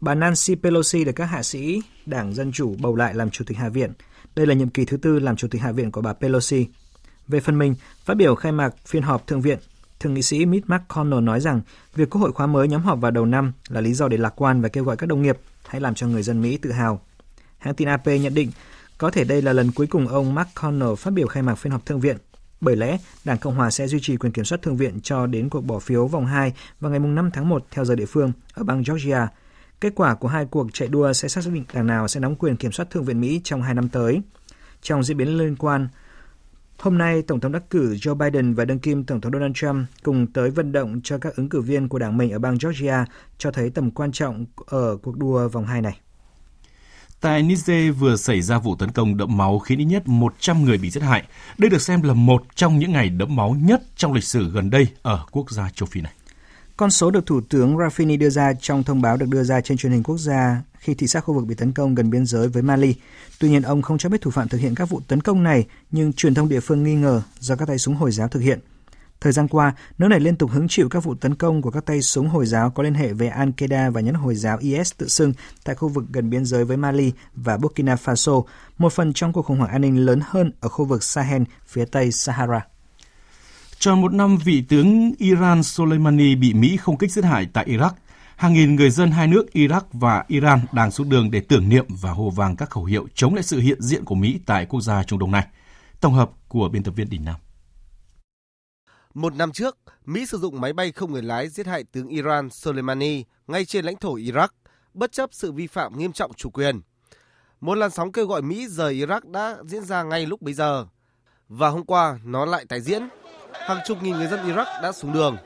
Bà Nancy Pelosi được các hạ sĩ Đảng Dân Chủ bầu lại làm Chủ tịch Hạ viện. Đây là nhiệm kỳ thứ tư làm Chủ tịch Hạ viện của bà Pelosi. Về phần mình, phát biểu khai mạc phiên họp Thượng viện, Thượng nghị sĩ Mitch McConnell nói rằng việc Quốc hội khóa mới nhóm họp vào đầu năm là lý do để lạc quan và kêu gọi các đồng nghiệp hãy làm cho người dân Mỹ tự hào. Hãng tin AP nhận định có thể đây là lần cuối cùng ông McConnell phát biểu khai mạc phiên họp Thượng viện. Bởi lẽ, Đảng Cộng hòa sẽ duy trì quyền kiểm soát Thượng viện cho đến cuộc bỏ phiếu vòng 2 vào ngày 5 tháng 1 theo giờ địa phương ở bang Georgia. Kết quả của hai cuộc chạy đua sẽ xác định đảng nào sẽ nắm quyền kiểm soát Thượng viện Mỹ trong hai năm tới. Trong diễn biến liên quan, Hôm nay, Tổng thống đắc cử Joe Biden và đương kim Tổng thống Donald Trump cùng tới vận động cho các ứng cử viên của đảng mình ở bang Georgia cho thấy tầm quan trọng ở cuộc đua vòng 2 này. Tại Niger vừa xảy ra vụ tấn công đẫm máu khiến ít nhất 100 người bị giết hại. Đây được xem là một trong những ngày đẫm máu nhất trong lịch sử gần đây ở quốc gia châu Phi này. Con số được Thủ tướng Rafini đưa ra trong thông báo được đưa ra trên truyền hình quốc gia khi thị xác khu vực bị tấn công gần biên giới với Mali. Tuy nhiên, ông không cho biết thủ phạm thực hiện các vụ tấn công này, nhưng truyền thông địa phương nghi ngờ do các tay súng Hồi giáo thực hiện. Thời gian qua, nước này liên tục hứng chịu các vụ tấn công của các tay súng Hồi giáo có liên hệ với Al-Qaeda và nhóm Hồi giáo IS tự xưng tại khu vực gần biên giới với Mali và Burkina Faso, một phần trong cuộc khủng hoảng an ninh lớn hơn ở khu vực Sahel phía tây Sahara. Tròn một năm vị tướng Iran Soleimani bị Mỹ không kích giết hại tại Iraq, hàng nghìn người dân hai nước Iraq và Iran đang xuống đường để tưởng niệm và hô vang các khẩu hiệu chống lại sự hiện diện của Mỹ tại quốc gia Trung Đông này. Tổng hợp của biên tập viên Đình Nam. Một năm trước, Mỹ sử dụng máy bay không người lái giết hại tướng Iran Soleimani ngay trên lãnh thổ Iraq, bất chấp sự vi phạm nghiêm trọng chủ quyền. Một làn sóng kêu gọi Mỹ rời Iraq đã diễn ra ngay lúc bấy giờ. Và hôm qua, nó lại tái diễn. Hàng chục nghìn người dân Iraq đã xuống đường.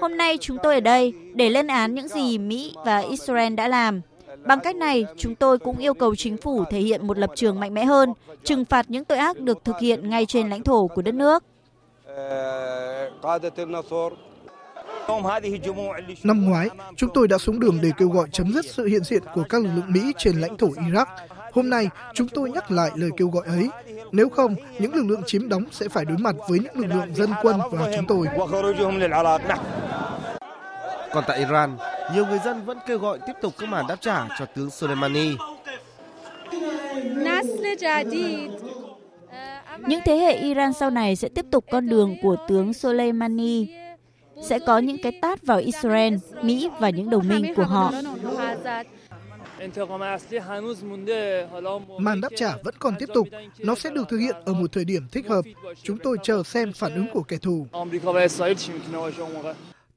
Hôm nay chúng tôi ở đây để lên án những gì Mỹ và Israel đã làm. Bằng cách này, chúng tôi cũng yêu cầu chính phủ thể hiện một lập trường mạnh mẽ hơn, trừng phạt những tội ác được thực hiện ngay trên lãnh thổ của đất nước. Năm ngoái, chúng tôi đã xuống đường để kêu gọi chấm dứt sự hiện diện của các lực lượng Mỹ trên lãnh thổ Iraq. Hôm nay, chúng tôi nhắc lại lời kêu gọi ấy. Nếu không, những lực lượng chiếm đóng sẽ phải đối mặt với những lực lượng dân quân và chúng tôi. Còn tại Iran, nhiều người dân vẫn kêu gọi tiếp tục các màn đáp trả cho tướng Soleimani. Những thế hệ Iran sau này sẽ tiếp tục con đường của tướng Soleimani. Sẽ có những cái tát vào Israel, Mỹ và những đồng minh của họ. Màn đáp trả vẫn còn tiếp tục. Nó sẽ được thực hiện ở một thời điểm thích hợp. Chúng tôi chờ xem phản ứng của kẻ thù.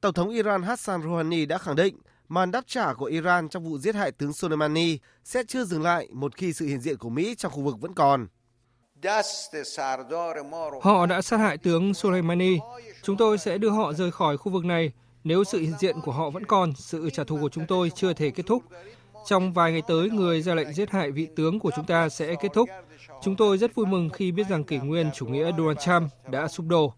Tổng thống Iran Hassan Rouhani đã khẳng định màn đáp trả của Iran trong vụ giết hại tướng Soleimani sẽ chưa dừng lại một khi sự hiện diện của Mỹ trong khu vực vẫn còn. Họ đã sát hại tướng Soleimani. Chúng tôi sẽ đưa họ rời khỏi khu vực này. Nếu sự hiện diện của họ vẫn còn, sự trả thù của chúng tôi chưa thể kết thúc. Trong vài ngày tới, người ra lệnh giết hại vị tướng của chúng ta sẽ kết thúc. Chúng tôi rất vui mừng khi biết rằng kỷ nguyên chủ nghĩa Donald Trump đã sụp đổ.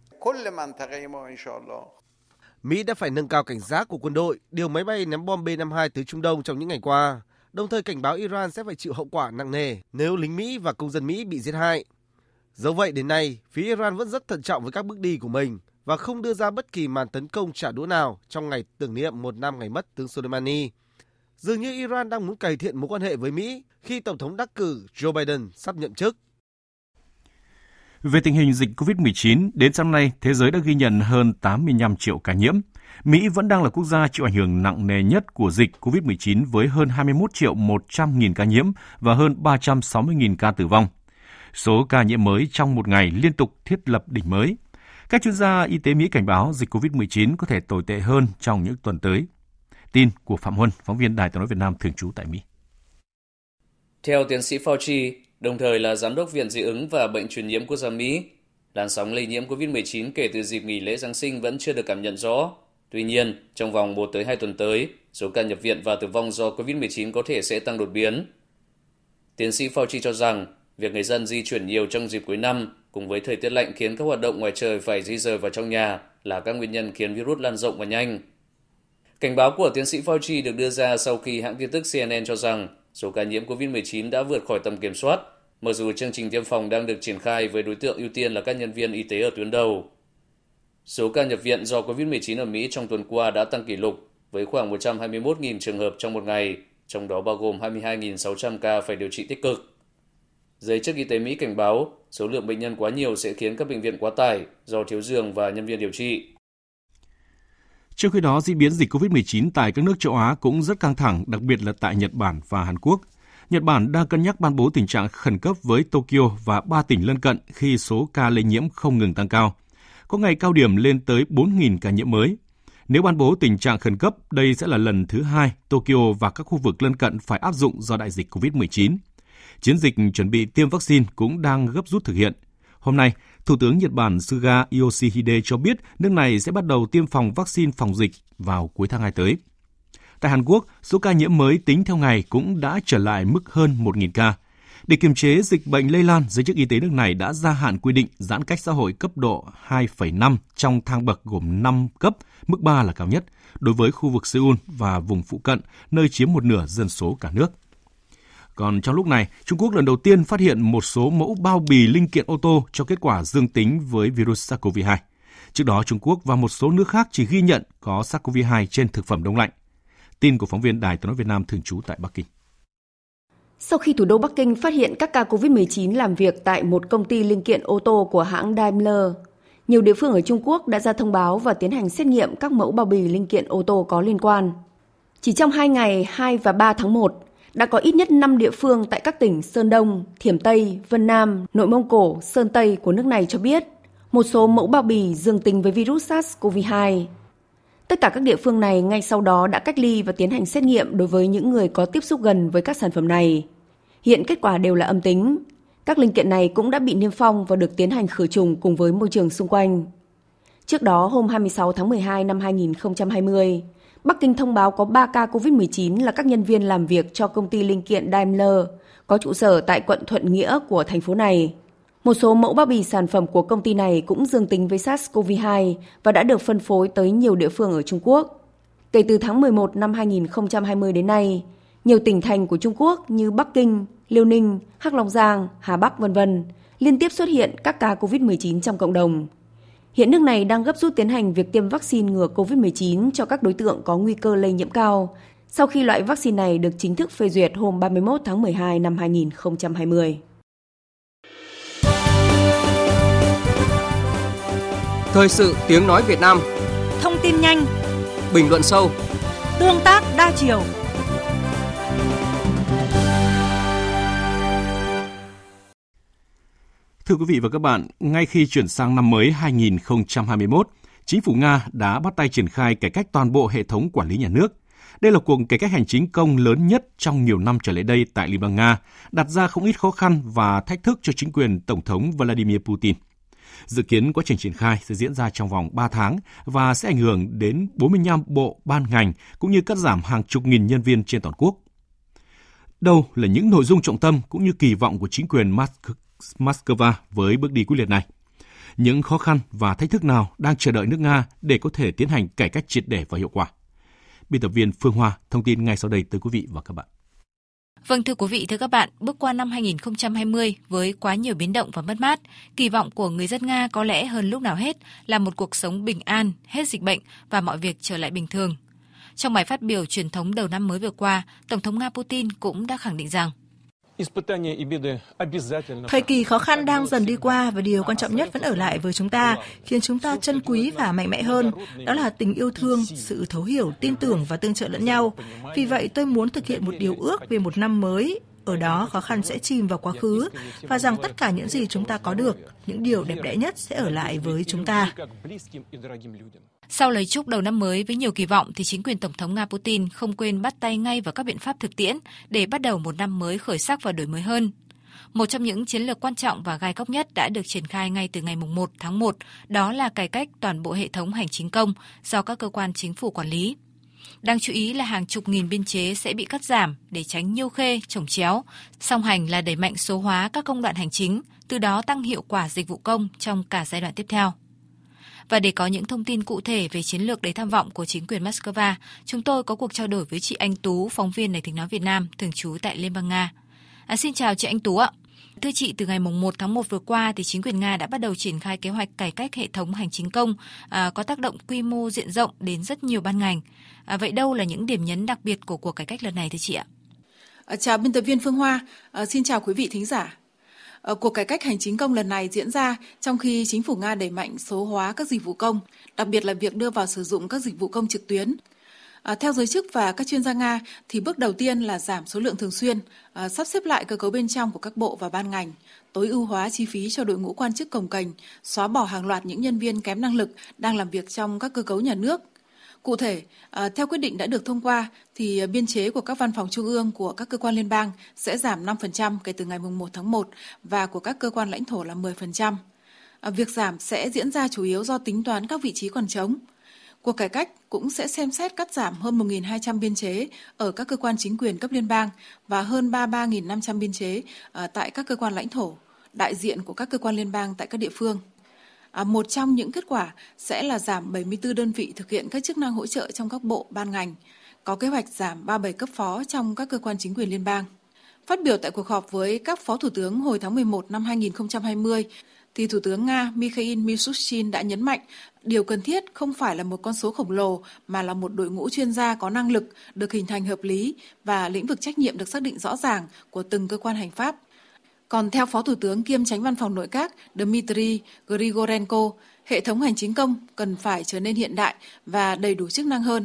Mỹ đã phải nâng cao cảnh giác của quân đội, điều máy bay ném bom B-52 tới Trung Đông trong những ngày qua, đồng thời cảnh báo Iran sẽ phải chịu hậu quả nặng nề nếu lính Mỹ và công dân Mỹ bị giết hại. Dẫu vậy đến nay, phía Iran vẫn rất thận trọng với các bước đi của mình và không đưa ra bất kỳ màn tấn công trả đũa nào trong ngày tưởng niệm một năm ngày mất tướng Soleimani. Dường như Iran đang muốn cải thiện mối quan hệ với Mỹ khi Tổng thống đắc cử Joe Biden sắp nhậm chức. Về tình hình dịch COVID-19, đến sáng nay, thế giới đã ghi nhận hơn 85 triệu ca nhiễm. Mỹ vẫn đang là quốc gia chịu ảnh hưởng nặng nề nhất của dịch COVID-19 với hơn 21 triệu 100 nghìn ca nhiễm và hơn 360 nghìn ca tử vong. Số ca nhiễm mới trong một ngày liên tục thiết lập đỉnh mới. Các chuyên gia y tế Mỹ cảnh báo dịch COVID-19 có thể tồi tệ hơn trong những tuần tới. Tin của Phạm Huân, phóng viên Đài tiếng nói Việt Nam thường trú tại Mỹ. Theo tiến sĩ Fauci, đồng thời là giám đốc Viện Dị ứng và Bệnh truyền nhiễm quốc gia Mỹ, làn sóng lây nhiễm COVID-19 kể từ dịp nghỉ lễ Giáng sinh vẫn chưa được cảm nhận rõ. Tuy nhiên, trong vòng 1 tới 2 tuần tới, số ca nhập viện và tử vong do COVID-19 có thể sẽ tăng đột biến. Tiến sĩ Fauci cho rằng, việc người dân di chuyển nhiều trong dịp cuối năm cùng với thời tiết lạnh khiến các hoạt động ngoài trời phải di rời vào trong nhà là các nguyên nhân khiến virus lan rộng và nhanh. Cảnh báo của tiến sĩ Fauci được đưa ra sau khi hãng tin tức CNN cho rằng số ca nhiễm COVID-19 đã vượt khỏi tầm kiểm soát, mặc dù chương trình tiêm phòng đang được triển khai với đối tượng ưu tiên là các nhân viên y tế ở tuyến đầu. Số ca nhập viện do COVID-19 ở Mỹ trong tuần qua đã tăng kỷ lục với khoảng 121.000 trường hợp trong một ngày, trong đó bao gồm 22.600 ca phải điều trị tích cực. Giới chức y tế Mỹ cảnh báo số lượng bệnh nhân quá nhiều sẽ khiến các bệnh viện quá tải do thiếu giường và nhân viên điều trị. Trong khi đó, diễn biến dịch COVID-19 tại các nước châu Á cũng rất căng thẳng, đặc biệt là tại Nhật Bản và Hàn Quốc. Nhật Bản đang cân nhắc ban bố tình trạng khẩn cấp với Tokyo và ba tỉnh lân cận khi số ca lây nhiễm không ngừng tăng cao. Có ngày cao điểm lên tới 4.000 ca nhiễm mới. Nếu ban bố tình trạng khẩn cấp, đây sẽ là lần thứ hai Tokyo và các khu vực lân cận phải áp dụng do đại dịch COVID-19. Chiến dịch chuẩn bị tiêm vaccine cũng đang gấp rút thực hiện. Hôm nay, Thủ tướng Nhật Bản Suga Yoshihide cho biết nước này sẽ bắt đầu tiêm phòng vaccine phòng dịch vào cuối tháng 2 tới. Tại Hàn Quốc, số ca nhiễm mới tính theo ngày cũng đã trở lại mức hơn 1.000 ca. Để kiềm chế dịch bệnh lây lan, giới chức y tế nước này đã gia hạn quy định giãn cách xã hội cấp độ 2,5 trong thang bậc gồm 5 cấp, mức 3 là cao nhất, đối với khu vực Seoul và vùng phụ cận, nơi chiếm một nửa dân số cả nước. Còn trong lúc này, Trung Quốc lần đầu tiên phát hiện một số mẫu bao bì linh kiện ô tô cho kết quả dương tính với virus SARS-CoV-2. Trước đó, Trung Quốc và một số nước khác chỉ ghi nhận có SARS-CoV-2 trên thực phẩm đông lạnh. Tin của phóng viên Đài tiếng nói Việt Nam thường trú tại Bắc Kinh. Sau khi thủ đô Bắc Kinh phát hiện các ca COVID-19 làm việc tại một công ty linh kiện ô tô của hãng Daimler, nhiều địa phương ở Trung Quốc đã ra thông báo và tiến hành xét nghiệm các mẫu bao bì linh kiện ô tô có liên quan. Chỉ trong 2 ngày 2 và 3 tháng 1, đã có ít nhất 5 địa phương tại các tỉnh Sơn Đông, Thiểm Tây, Vân Nam, Nội Mông Cổ, Sơn Tây của nước này cho biết một số mẫu bao bì dương tính với virus SARS-CoV-2. Tất cả các địa phương này ngay sau đó đã cách ly và tiến hành xét nghiệm đối với những người có tiếp xúc gần với các sản phẩm này. Hiện kết quả đều là âm tính. Các linh kiện này cũng đã bị niêm phong và được tiến hành khử trùng cùng với môi trường xung quanh. Trước đó, hôm 26 tháng 12 năm 2020, Bắc Kinh thông báo có 3 ca COVID-19 là các nhân viên làm việc cho công ty linh kiện Daimler, có trụ sở tại quận Thuận Nghĩa của thành phố này. Một số mẫu bao bì sản phẩm của công ty này cũng dương tính với SARS-CoV-2 và đã được phân phối tới nhiều địa phương ở Trung Quốc. Kể từ tháng 11 năm 2020 đến nay, nhiều tỉnh thành của Trung Quốc như Bắc Kinh, Liêu Ninh, Hắc Long Giang, Hà Bắc vân vân liên tiếp xuất hiện các ca COVID-19 trong cộng đồng. Hiện nước này đang gấp rút tiến hành việc tiêm vaccine ngừa COVID-19 cho các đối tượng có nguy cơ lây nhiễm cao, sau khi loại vaccine này được chính thức phê duyệt hôm 31 tháng 12 năm 2020. Thời sự tiếng nói Việt Nam. Thông tin nhanh. Bình luận sâu. Tương tác đa chiều Thưa quý vị và các bạn, ngay khi chuyển sang năm mới 2021, chính phủ Nga đã bắt tay triển khai cải cách toàn bộ hệ thống quản lý nhà nước. Đây là cuộc cải cách hành chính công lớn nhất trong nhiều năm trở lại đây tại Liên bang Nga, đặt ra không ít khó khăn và thách thức cho chính quyền Tổng thống Vladimir Putin. Dự kiến quá trình triển khai sẽ diễn ra trong vòng 3 tháng và sẽ ảnh hưởng đến 45 bộ ban ngành cũng như cắt giảm hàng chục nghìn nhân viên trên toàn quốc. Đâu là những nội dung trọng tâm cũng như kỳ vọng của chính quyền Moscow Moscow với bước đi quyết liệt này? Những khó khăn và thách thức nào đang chờ đợi nước Nga để có thể tiến hành cải cách triệt để và hiệu quả? Biên tập viên Phương Hoa thông tin ngay sau đây tới quý vị và các bạn. Vâng thưa quý vị, thưa các bạn, bước qua năm 2020 với quá nhiều biến động và mất mát, kỳ vọng của người dân Nga có lẽ hơn lúc nào hết là một cuộc sống bình an, hết dịch bệnh và mọi việc trở lại bình thường. Trong bài phát biểu truyền thống đầu năm mới vừa qua, Tổng thống Nga Putin cũng đã khẳng định rằng Thời kỳ khó khăn đang dần đi qua và điều quan trọng nhất vẫn ở lại với chúng ta, khiến chúng ta trân quý và mạnh mẽ hơn. Đó là tình yêu thương, sự thấu hiểu, tin tưởng và tương trợ lẫn nhau. Vì vậy tôi muốn thực hiện một điều ước về một năm mới ở đó khó khăn sẽ chìm vào quá khứ và rằng tất cả những gì chúng ta có được, những điều đẹp đẽ nhất sẽ ở lại với chúng ta. Sau lời chúc đầu năm mới với nhiều kỳ vọng thì chính quyền Tổng thống Nga Putin không quên bắt tay ngay vào các biện pháp thực tiễn để bắt đầu một năm mới khởi sắc và đổi mới hơn. Một trong những chiến lược quan trọng và gai góc nhất đã được triển khai ngay từ ngày 1 tháng 1, đó là cải cách toàn bộ hệ thống hành chính công do các cơ quan chính phủ quản lý. Đáng chú ý là hàng chục nghìn biên chế sẽ bị cắt giảm để tránh nhiêu khê, trồng chéo. Song hành là đẩy mạnh số hóa các công đoạn hành chính, từ đó tăng hiệu quả dịch vụ công trong cả giai đoạn tiếp theo. Và để có những thông tin cụ thể về chiến lược đầy tham vọng của chính quyền Moscow, chúng tôi có cuộc trao đổi với chị Anh Tú, phóng viên Đài tiếng nói Việt Nam, thường trú tại Liên bang Nga. À, xin chào chị Anh Tú ạ. Thưa chị, từ ngày 1 tháng 1 vừa qua thì chính quyền Nga đã bắt đầu triển khai kế hoạch cải cách hệ thống hành chính công à, có tác động quy mô diện rộng đến rất nhiều ban ngành. À, vậy đâu là những điểm nhấn đặc biệt của cuộc cải cách lần này thưa chị ạ? À, chào biên tập viên Phương Hoa, à, xin chào quý vị thính giả. À, cuộc cải cách hành chính công lần này diễn ra trong khi chính phủ Nga đẩy mạnh số hóa các dịch vụ công, đặc biệt là việc đưa vào sử dụng các dịch vụ công trực tuyến. À, theo giới chức và các chuyên gia Nga, thì bước đầu tiên là giảm số lượng thường xuyên, à, sắp xếp lại cơ cấu bên trong của các bộ và ban ngành, tối ưu hóa chi phí cho đội ngũ quan chức cồng cành, xóa bỏ hàng loạt những nhân viên kém năng lực đang làm việc trong các cơ cấu nhà nước. Cụ thể, à, theo quyết định đã được thông qua, thì biên chế của các văn phòng trung ương của các cơ quan liên bang sẽ giảm 5% kể từ ngày 1 tháng 1 và của các cơ quan lãnh thổ là 10%. À, việc giảm sẽ diễn ra chủ yếu do tính toán các vị trí còn trống. Cuộc cải cách cũng sẽ xem xét cắt giảm hơn 1.200 biên chế ở các cơ quan chính quyền cấp liên bang và hơn 33.500 biên chế à, tại các cơ quan lãnh thổ, đại diện của các cơ quan liên bang tại các địa phương. À, một trong những kết quả sẽ là giảm 74 đơn vị thực hiện các chức năng hỗ trợ trong các bộ, ban ngành, có kế hoạch giảm 37 cấp phó trong các cơ quan chính quyền liên bang. Phát biểu tại cuộc họp với các phó thủ tướng hồi tháng 11 năm 2020, thì Thủ tướng Nga Mikhail Mishustin đã nhấn mạnh điều cần thiết không phải là một con số khổng lồ mà là một đội ngũ chuyên gia có năng lực được hình thành hợp lý và lĩnh vực trách nhiệm được xác định rõ ràng của từng cơ quan hành pháp. Còn theo Phó Thủ tướng kiêm tránh văn phòng nội các Dmitry Grigorenko, hệ thống hành chính công cần phải trở nên hiện đại và đầy đủ chức năng hơn.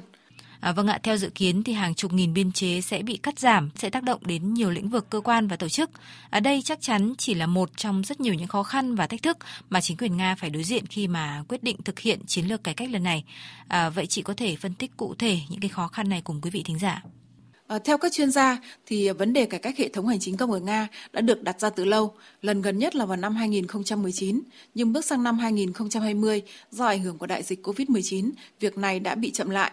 À, vâng ạ, theo dự kiến thì hàng chục nghìn biên chế sẽ bị cắt giảm, sẽ tác động đến nhiều lĩnh vực cơ quan và tổ chức. Ở đây chắc chắn chỉ là một trong rất nhiều những khó khăn và thách thức mà chính quyền Nga phải đối diện khi mà quyết định thực hiện chiến lược cải cách lần này. À, vậy chị có thể phân tích cụ thể những cái khó khăn này cùng quý vị thính giả? Ờ, theo các chuyên gia, thì vấn đề cải cách hệ thống hành chính công ở Nga đã được đặt ra từ lâu, lần gần nhất là vào năm 2019, nhưng bước sang năm 2020, do ảnh hưởng của đại dịch COVID-19, việc này đã bị chậm lại.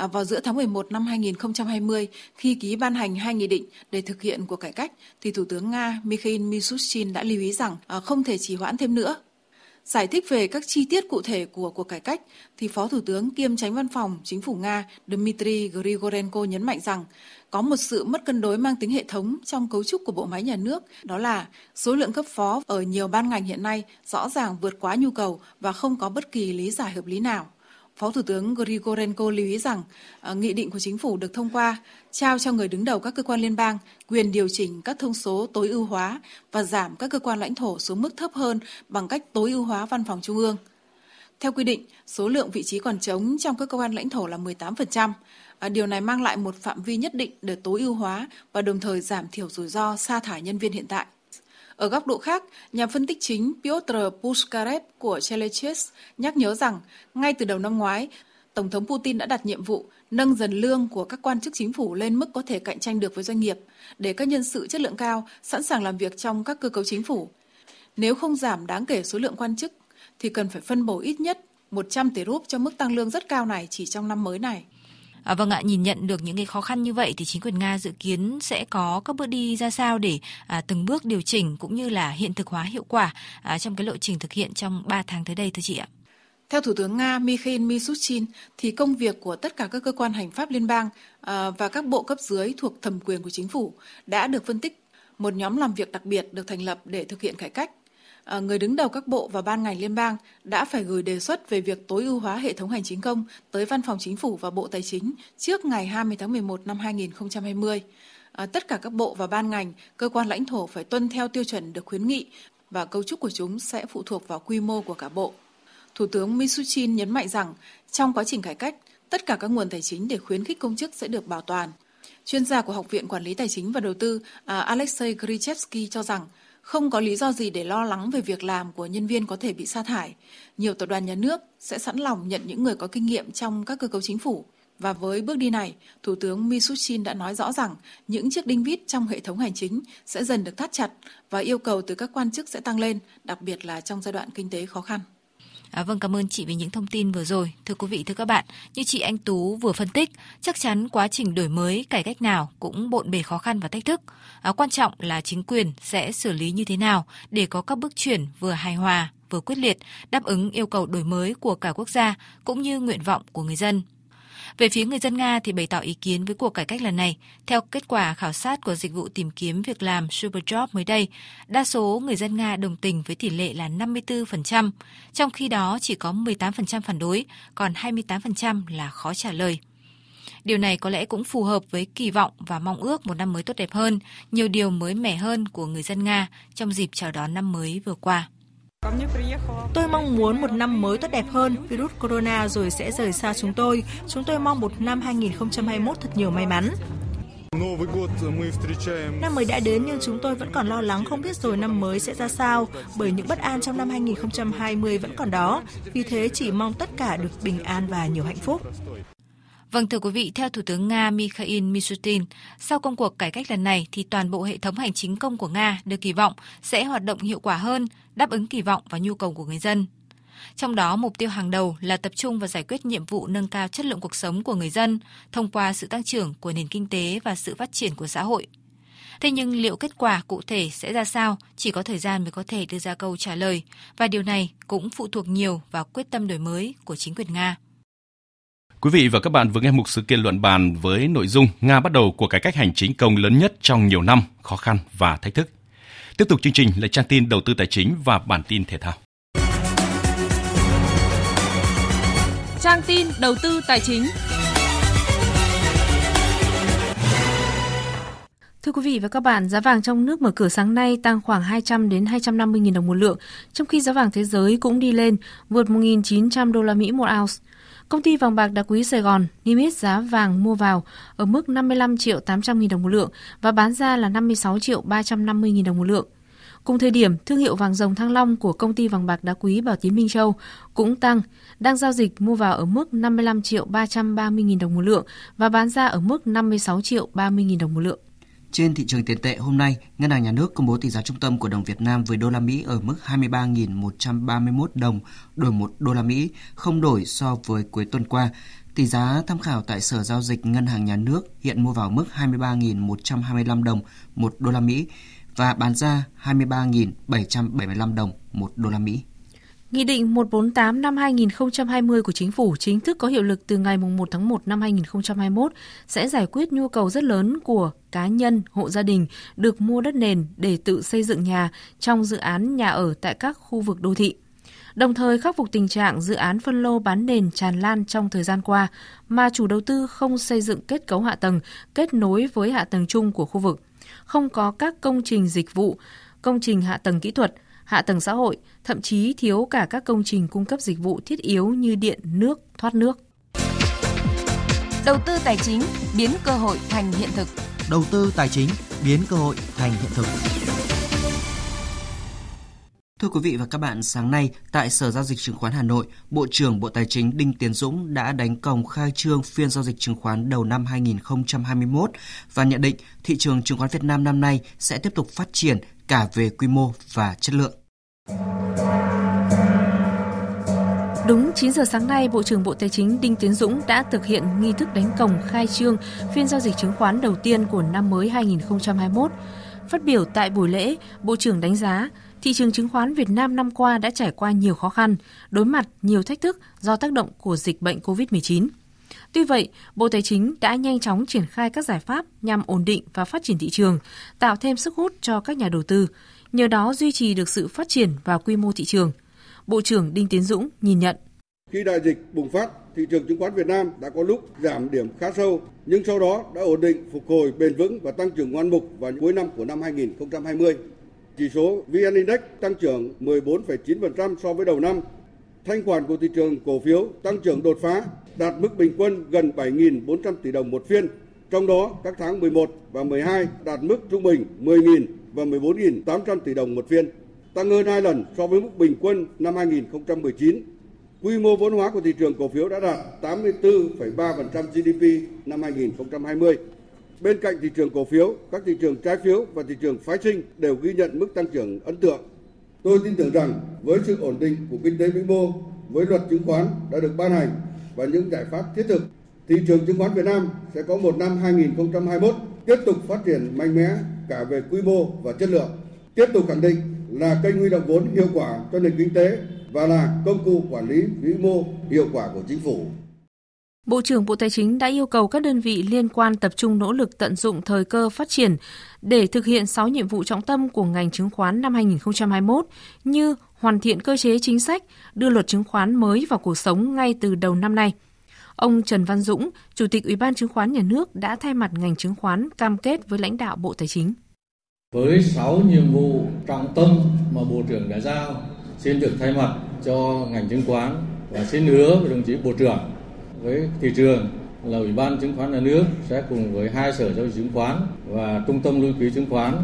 À, vào giữa tháng 11 năm 2020, khi ký ban hành hai nghị định để thực hiện cuộc cải cách, thì Thủ tướng Nga Mikhail Mishustin đã lưu ý rằng à, không thể trì hoãn thêm nữa. Giải thích về các chi tiết cụ thể của cuộc cải cách, thì Phó Thủ tướng kiêm tránh văn phòng Chính phủ Nga Dmitry Grigorenko nhấn mạnh rằng có một sự mất cân đối mang tính hệ thống trong cấu trúc của bộ máy nhà nước, đó là số lượng cấp phó ở nhiều ban ngành hiện nay rõ ràng vượt quá nhu cầu và không có bất kỳ lý giải hợp lý nào. Phó Thủ tướng Grigorenko lưu ý rằng ờ, nghị định của chính phủ được thông qua trao cho người đứng đầu các cơ quan liên bang quyền điều chỉnh các thông số tối ưu hóa và giảm các cơ quan lãnh thổ xuống mức thấp hơn bằng cách tối ưu hóa văn phòng trung ương. Theo quy định, số lượng vị trí còn trống trong các cơ quan lãnh thổ là 18%. Ờ, điều này mang lại một phạm vi nhất định để tối ưu hóa và đồng thời giảm thiểu rủi ro sa thải nhân viên hiện tại. Ở góc độ khác, nhà phân tích chính Piotr Puskarev của Chelechis nhắc nhớ rằng ngay từ đầu năm ngoái, Tổng thống Putin đã đặt nhiệm vụ nâng dần lương của các quan chức chính phủ lên mức có thể cạnh tranh được với doanh nghiệp, để các nhân sự chất lượng cao sẵn sàng làm việc trong các cơ cấu chính phủ. Nếu không giảm đáng kể số lượng quan chức, thì cần phải phân bổ ít nhất 100 tỷ rúp cho mức tăng lương rất cao này chỉ trong năm mới này. À, vâng ạ, nhìn nhận được những cái khó khăn như vậy thì chính quyền Nga dự kiến sẽ có các bước đi ra sao để à, từng bước điều chỉnh cũng như là hiện thực hóa hiệu quả à, trong cái lộ trình thực hiện trong 3 tháng tới đây thưa chị ạ. Theo Thủ tướng Nga Mikhail Mishustin, thì công việc của tất cả các cơ quan hành pháp liên bang à, và các bộ cấp dưới thuộc thẩm quyền của chính phủ đã được phân tích. Một nhóm làm việc đặc biệt được thành lập để thực hiện cải cách. À, người đứng đầu các bộ và ban ngành liên bang đã phải gửi đề xuất về việc tối ưu hóa hệ thống hành chính công tới Văn phòng Chính phủ và Bộ Tài chính trước ngày 20 tháng 11 năm 2020. À, tất cả các bộ và ban ngành, cơ quan lãnh thổ phải tuân theo tiêu chuẩn được khuyến nghị và cấu trúc của chúng sẽ phụ thuộc vào quy mô của cả bộ. Thủ tướng Mishustin nhấn mạnh rằng trong quá trình cải cách, tất cả các nguồn tài chính để khuyến khích công chức sẽ được bảo toàn. Chuyên gia của Học viện Quản lý Tài chính và Đầu tư à, Alexei Grichevsky cho rằng không có lý do gì để lo lắng về việc làm của nhân viên có thể bị sa thải. Nhiều tập đoàn nhà nước sẽ sẵn lòng nhận những người có kinh nghiệm trong các cơ cấu chính phủ. Và với bước đi này, Thủ tướng Mishustin đã nói rõ rằng những chiếc đinh vít trong hệ thống hành chính sẽ dần được thắt chặt và yêu cầu từ các quan chức sẽ tăng lên, đặc biệt là trong giai đoạn kinh tế khó khăn. À, vâng, cảm ơn chị về những thông tin vừa rồi. Thưa quý vị, thưa các bạn, như chị Anh Tú vừa phân tích, chắc chắn quá trình đổi mới, cải cách nào cũng bộn bề khó khăn và thách thức. À, quan trọng là chính quyền sẽ xử lý như thế nào để có các bước chuyển vừa hài hòa, vừa quyết liệt, đáp ứng yêu cầu đổi mới của cả quốc gia cũng như nguyện vọng của người dân. Về phía người dân Nga thì bày tỏ ý kiến với cuộc cải cách lần này. Theo kết quả khảo sát của dịch vụ tìm kiếm việc làm Superjob mới đây, đa số người dân Nga đồng tình với tỷ lệ là 54%, trong khi đó chỉ có 18% phản đối, còn 28% là khó trả lời. Điều này có lẽ cũng phù hợp với kỳ vọng và mong ước một năm mới tốt đẹp hơn, nhiều điều mới mẻ hơn của người dân Nga trong dịp chào đón năm mới vừa qua. Tôi mong muốn một năm mới tốt đẹp hơn, virus corona rồi sẽ rời xa chúng tôi. Chúng tôi mong một năm 2021 thật nhiều may mắn. Năm mới đã đến nhưng chúng tôi vẫn còn lo lắng không biết rồi năm mới sẽ ra sao bởi những bất an trong năm 2020 vẫn còn đó. Vì thế chỉ mong tất cả được bình an và nhiều hạnh phúc. Vâng thưa quý vị, theo Thủ tướng Nga Mikhail Mishutin sau công cuộc cải cách lần này thì toàn bộ hệ thống hành chính công của Nga được kỳ vọng sẽ hoạt động hiệu quả hơn, đáp ứng kỳ vọng và nhu cầu của người dân. Trong đó, mục tiêu hàng đầu là tập trung vào giải quyết nhiệm vụ nâng cao chất lượng cuộc sống của người dân thông qua sự tăng trưởng của nền kinh tế và sự phát triển của xã hội. Thế nhưng liệu kết quả cụ thể sẽ ra sao chỉ có thời gian mới có thể đưa ra câu trả lời và điều này cũng phụ thuộc nhiều vào quyết tâm đổi mới của chính quyền Nga. Quý vị và các bạn vừa nghe một sự kiện luận bàn với nội dung Nga bắt đầu cuộc cải cách hành chính công lớn nhất trong nhiều năm, khó khăn và thách thức. Tiếp tục chương trình là trang tin đầu tư tài chính và bản tin thể thao. Trang tin đầu tư tài chính. Thưa quý vị và các bạn, giá vàng trong nước mở cửa sáng nay tăng khoảng 200 đến 250 000 đồng một lượng, trong khi giá vàng thế giới cũng đi lên, vượt 1.900 đô la Mỹ một ounce. Công ty vàng bạc đá quý Sài Gòn niêm yết giá vàng mua vào ở mức 55 triệu 800 nghìn đồng một lượng và bán ra là 56 triệu 350 nghìn đồng một lượng. Cùng thời điểm, thương hiệu vàng rồng Thăng Long của công ty vàng bạc đá quý Bảo Tín Minh Châu cũng tăng, đang giao dịch mua vào ở mức 55 triệu 330 nghìn đồng một lượng và bán ra ở mức 56 triệu 30 nghìn đồng một lượng. Trên thị trường tiền tệ hôm nay, Ngân hàng Nhà nước công bố tỷ giá trung tâm của đồng Việt Nam với đô la Mỹ ở mức 23.131 đồng đổi 1 đô la Mỹ, không đổi so với cuối tuần qua. Tỷ giá tham khảo tại Sở giao dịch Ngân hàng Nhà nước hiện mua vào mức 23.125 đồng 1 đô la Mỹ và bán ra 23.775 đồng 1 đô la Mỹ. Nghị định 148 năm 2020 của Chính phủ chính thức có hiệu lực từ ngày 1 tháng 1 năm 2021 sẽ giải quyết nhu cầu rất lớn của cá nhân, hộ gia đình được mua đất nền để tự xây dựng nhà trong dự án nhà ở tại các khu vực đô thị. Đồng thời khắc phục tình trạng dự án phân lô bán nền tràn lan trong thời gian qua mà chủ đầu tư không xây dựng kết cấu hạ tầng kết nối với hạ tầng chung của khu vực, không có các công trình dịch vụ, công trình hạ tầng kỹ thuật – hạ tầng xã hội, thậm chí thiếu cả các công trình cung cấp dịch vụ thiết yếu như điện, nước, thoát nước. Đầu tư tài chính biến cơ hội thành hiện thực. Đầu tư tài chính biến cơ hội thành hiện thực. Thưa quý vị và các bạn, sáng nay tại Sở Giao dịch Chứng khoán Hà Nội, Bộ trưởng Bộ Tài chính Đinh Tiến Dũng đã đánh còng khai trương phiên giao dịch chứng khoán đầu năm 2021 và nhận định thị trường chứng khoán Việt Nam năm nay sẽ tiếp tục phát triển cả về quy mô và chất lượng. Đúng 9 giờ sáng nay, Bộ trưởng Bộ Tài chính Đinh Tiến Dũng đã thực hiện nghi thức đánh cổng khai trương phiên giao dịch chứng khoán đầu tiên của năm mới 2021. Phát biểu tại buổi lễ, Bộ trưởng đánh giá thị trường chứng khoán Việt Nam năm qua đã trải qua nhiều khó khăn, đối mặt nhiều thách thức do tác động của dịch bệnh COVID-19. Tuy vậy, Bộ Tài chính đã nhanh chóng triển khai các giải pháp nhằm ổn định và phát triển thị trường, tạo thêm sức hút cho các nhà đầu tư, nhờ đó duy trì được sự phát triển và quy mô thị trường. Bộ trưởng Đinh Tiến Dũng nhìn nhận. Khi đại dịch bùng phát, thị trường chứng khoán Việt Nam đã có lúc giảm điểm khá sâu, nhưng sau đó đã ổn định, phục hồi bền vững và tăng trưởng ngoan mục vào cuối năm của năm 2020. Chỉ số VN Index tăng trưởng 14,9% so với đầu năm. Thanh khoản của thị trường cổ phiếu tăng trưởng đột phá, đạt mức bình quân gần 7.400 tỷ đồng một phiên. Trong đó, các tháng 11 và 12 đạt mức trung bình 10.000 và 14.800 tỷ đồng một phiên, tăng hơn 2 lần so với mức bình quân năm 2019. Quy mô vốn hóa của thị trường cổ phiếu đã đạt 84,3% GDP năm 2020. Bên cạnh thị trường cổ phiếu, các thị trường trái phiếu và thị trường phái sinh đều ghi nhận mức tăng trưởng ấn tượng. Tôi tin tưởng rằng với sự ổn định của kinh tế vĩ mô, với luật chứng khoán đã được ban hành và những giải pháp thiết thực, thị trường chứng khoán Việt Nam sẽ có một năm 2021 tiếp tục phát triển mạnh mẽ cả về quy mô và chất lượng. Tiếp tục khẳng định là kênh huy động vốn hiệu quả cho nền kinh tế và là công cụ quản lý vĩ mô hiệu quả của chính phủ. Bộ trưởng Bộ Tài chính đã yêu cầu các đơn vị liên quan tập trung nỗ lực tận dụng thời cơ phát triển để thực hiện 6 nhiệm vụ trọng tâm của ngành chứng khoán năm 2021 như hoàn thiện cơ chế chính sách, đưa luật chứng khoán mới vào cuộc sống ngay từ đầu năm nay. Ông Trần Văn Dũng, Chủ tịch Ủy ban Chứng khoán Nhà nước đã thay mặt ngành chứng khoán cam kết với lãnh đạo Bộ Tài chính. Với 6 nhiệm vụ trọng tâm mà Bộ trưởng đã giao, xin được thay mặt cho ngành chứng khoán và xin hứa với đồng chí Bộ trưởng với thị trường là Ủy ban chứng khoán nhà nước sẽ cùng với hai sở giao dịch chứng khoán và trung tâm lưu ký chứng khoán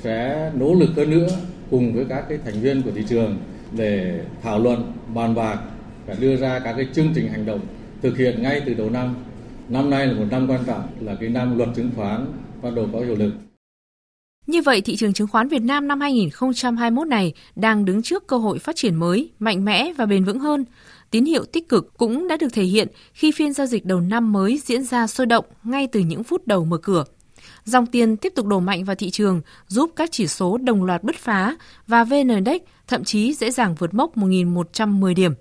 sẽ nỗ lực hơn nữa cùng với các cái thành viên của thị trường để thảo luận bàn bạc và đưa ra các cái chương trình hành động thực hiện ngay từ đầu năm. Năm nay là một năm quan trọng là cái năm luật chứng khoán bắt đầu có hiệu lực. Như vậy, thị trường chứng khoán Việt Nam năm 2021 này đang đứng trước cơ hội phát triển mới, mạnh mẽ và bền vững hơn. Tín hiệu tích cực cũng đã được thể hiện khi phiên giao dịch đầu năm mới diễn ra sôi động ngay từ những phút đầu mở cửa. Dòng tiền tiếp tục đổ mạnh vào thị trường, giúp các chỉ số đồng loạt bứt phá và VN Index thậm chí dễ dàng vượt mốc 1.110 điểm.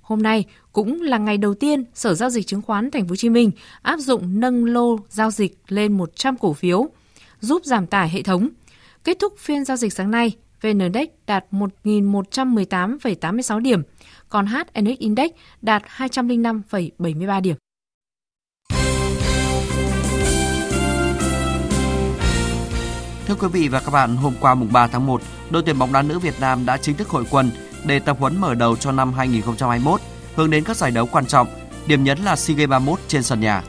Hôm nay cũng là ngày đầu tiên Sở giao dịch chứng khoán Thành phố Hồ Chí Minh áp dụng nâng lô giao dịch lên 100 cổ phiếu, giúp giảm tải hệ thống. Kết thúc phiên giao dịch sáng nay, VN Index đạt 1.118,86 điểm, còn HNX Index đạt 205,73 điểm. Thưa quý vị và các bạn, hôm qua mùng 3 tháng 1, đội tuyển bóng đá nữ Việt Nam đã chính thức hội quân để tập huấn mở đầu cho năm 2021, hướng đến các giải đấu quan trọng, điểm nhấn là SEA Games 31 trên sân nhà.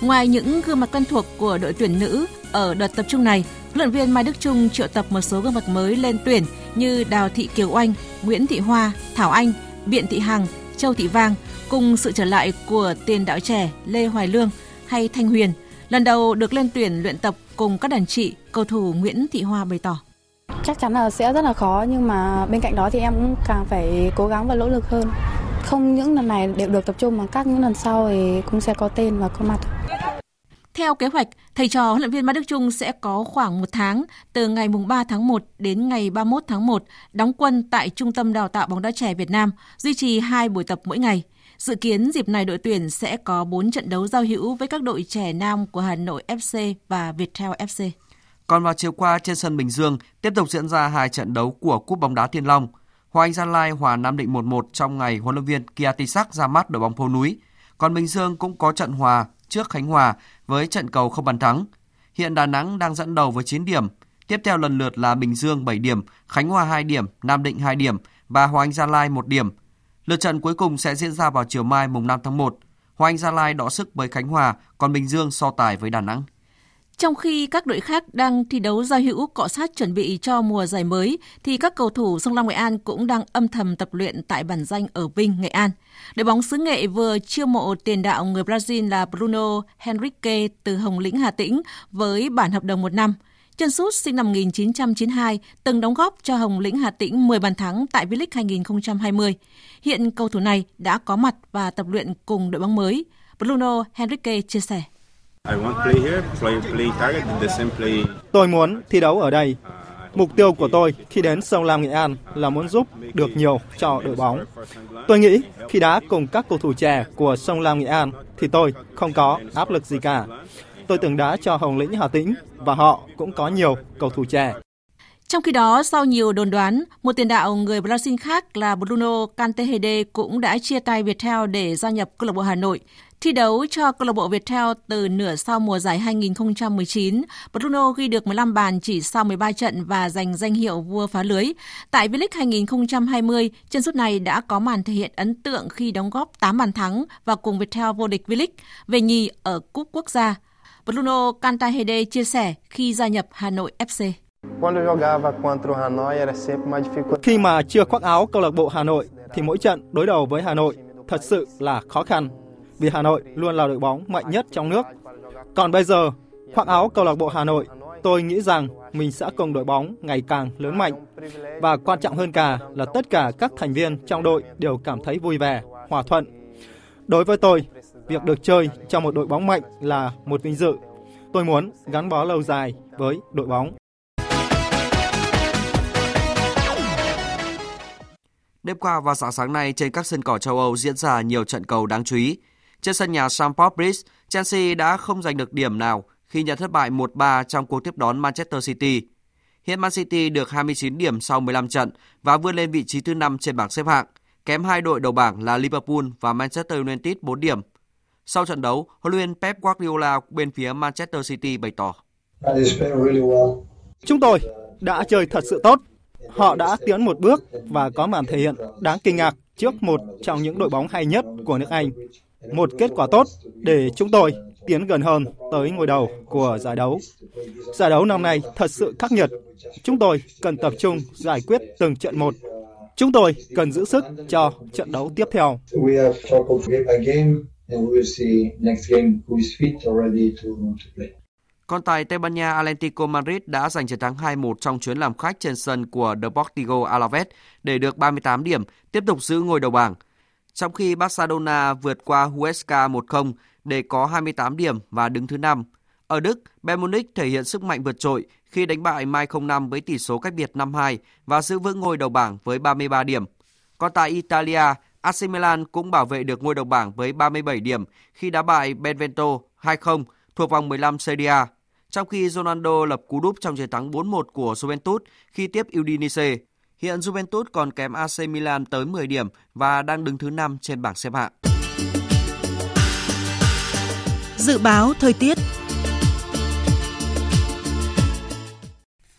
Ngoài những gương mặt quen thuộc của đội tuyển nữ ở đợt tập trung này, huấn luyện viên Mai Đức Trung triệu tập một số gương mặt mới lên tuyển như Đào Thị Kiều Oanh, Nguyễn Thị Hoa, Thảo Anh, Biện Thị Hằng, Châu Thị Vang cùng sự trở lại của tiền đạo trẻ Lê Hoài Lương hay Thanh Huyền, lần đầu được lên tuyển luyện tập cùng các đàn chị, cầu thủ Nguyễn Thị Hoa bày tỏ. Chắc chắn là sẽ rất là khó nhưng mà bên cạnh đó thì em cũng càng phải cố gắng và nỗ lực hơn. Không những lần này đều được tập trung mà các những lần sau thì cũng sẽ có tên và có mặt. Theo kế hoạch, thầy trò huấn luyện viên Mai Đức Trung sẽ có khoảng một tháng từ ngày 3 tháng 1 đến ngày 31 tháng 1 đóng quân tại Trung tâm Đào tạo bóng đá trẻ Việt Nam, duy trì hai buổi tập mỗi ngày. Dự kiến dịp này đội tuyển sẽ có 4 trận đấu giao hữu với các đội trẻ nam của Hà Nội FC và Viettel FC. Còn vào chiều qua trên sân Bình Dương tiếp tục diễn ra hai trận đấu của Cúp bóng đá Thiên Long. Hoa Anh Gia Lai hòa Nam Định 1-1 trong ngày huấn luyện viên Kiatisak ra mắt đội bóng phố núi. Còn Bình Dương cũng có trận hòa trước Khánh Hòa với trận cầu không bàn thắng. Hiện Đà Nẵng đang dẫn đầu với 9 điểm. Tiếp theo lần lượt là Bình Dương 7 điểm, Khánh Hòa 2 điểm, Nam Định 2 điểm và Hoàng Anh Gia Lai 1 điểm. Lượt trận cuối cùng sẽ diễn ra vào chiều mai mùng 5 tháng 1. Hoàng Anh Gia Lai đọ sức với Khánh Hòa, còn Bình Dương so tài với Đà Nẵng. Trong khi các đội khác đang thi đấu giao hữu cọ sát chuẩn bị cho mùa giải mới, thì các cầu thủ Sông Lam Nghệ An cũng đang âm thầm tập luyện tại bản danh ở Vinh, Nghệ An. Đội bóng xứ Nghệ vừa chiêu mộ tiền đạo người Brazil là Bruno Henrique từ Hồng Lĩnh Hà Tĩnh với bản hợp đồng một năm. Chân sút sinh năm 1992 từng đóng góp cho Hồng Lĩnh Hà Tĩnh 10 bàn thắng tại V-League 2020. Hiện cầu thủ này đã có mặt và tập luyện cùng đội bóng mới. Bruno Henrique chia sẻ. Tôi muốn thi đấu ở đây. Mục tiêu của tôi khi đến sông Lam Nghệ An là muốn giúp được nhiều cho đội bóng. Tôi nghĩ khi đá cùng các cầu thủ trẻ của sông Lam Nghệ An thì tôi không có áp lực gì cả. Tôi từng đá cho Hồng Lĩnh Hà Tĩnh và họ cũng có nhiều cầu thủ trẻ. Trong khi đó, sau nhiều đồn đoán, một tiền đạo người Brazil khác là Bruno Cantehede cũng đã chia tay Viettel để gia nhập câu lạc bộ Hà Nội. Thi đấu cho câu lạc bộ Viettel từ nửa sau mùa giải 2019, Bruno ghi được 15 bàn chỉ sau 13 trận và giành danh hiệu vua phá lưới. Tại V-League 2020, chân sút này đã có màn thể hiện ấn tượng khi đóng góp 8 bàn thắng và cùng Viettel vô địch V-League, về nhì ở Cúp Quốc gia. Bruno Cantahede chia sẻ khi gia nhập Hà Nội FC. Khi mà chưa khoác áo câu lạc bộ Hà Nội thì mỗi trận đối đầu với Hà Nội thật sự là khó khăn vì Hà Nội luôn là đội bóng mạnh nhất trong nước. Còn bây giờ, khoác áo câu lạc bộ Hà Nội, tôi nghĩ rằng mình sẽ cùng đội bóng ngày càng lớn mạnh. Và quan trọng hơn cả là tất cả các thành viên trong đội đều cảm thấy vui vẻ, hòa thuận. Đối với tôi, việc được chơi trong một đội bóng mạnh là một vinh dự. Tôi muốn gắn bó lâu dài với đội bóng. Đêm qua và sáng sáng nay trên các sân cỏ châu Âu diễn ra nhiều trận cầu đáng chú ý. Trên sân nhà Stamford Bridge, Chelsea đã không giành được điểm nào khi nhận thất bại 1-3 trong cuộc tiếp đón Manchester City. Hiện Man City được 29 điểm sau 15 trận và vươn lên vị trí thứ 5 trên bảng xếp hạng, kém hai đội đầu bảng là Liverpool và Manchester United 4 điểm. Sau trận đấu, huấn luyện Pep Guardiola bên phía Manchester City bày tỏ: Chúng tôi đã chơi thật sự tốt. Họ đã tiến một bước và có màn thể hiện đáng kinh ngạc trước một trong những đội bóng hay nhất của nước Anh một kết quả tốt để chúng tôi tiến gần hơn tới ngôi đầu của giải đấu. Giải đấu năm nay thật sự khắc nghiệt. Chúng tôi cần tập trung giải quyết từng trận một. Chúng tôi cần giữ sức cho trận đấu tiếp theo. Còn tại Tây Ban Nha, Atlético Madrid đã giành chiến thắng 2-1 trong chuyến làm khách trên sân của Deportivo Alaves để được 38 điểm, tiếp tục giữ ngôi đầu bảng trong khi Barcelona vượt qua Huesca 1-0 để có 28 điểm và đứng thứ 5. Ở Đức, Bayern Munich thể hiện sức mạnh vượt trội khi đánh bại Mai 05 với tỷ số cách biệt 5-2 và giữ vững ngôi đầu bảng với 33 điểm. Còn tại Italia, AC Milan cũng bảo vệ được ngôi đầu bảng với 37 điểm khi đá bại Benevento 2-0 thuộc vòng 15 Serie A trong khi Ronaldo lập cú đúp trong chiến thắng 4-1 của Juventus khi tiếp Udinese. Hiện Juventus còn kém AC Milan tới 10 điểm và đang đứng thứ 5 trên bảng xếp hạng. Dự báo thời tiết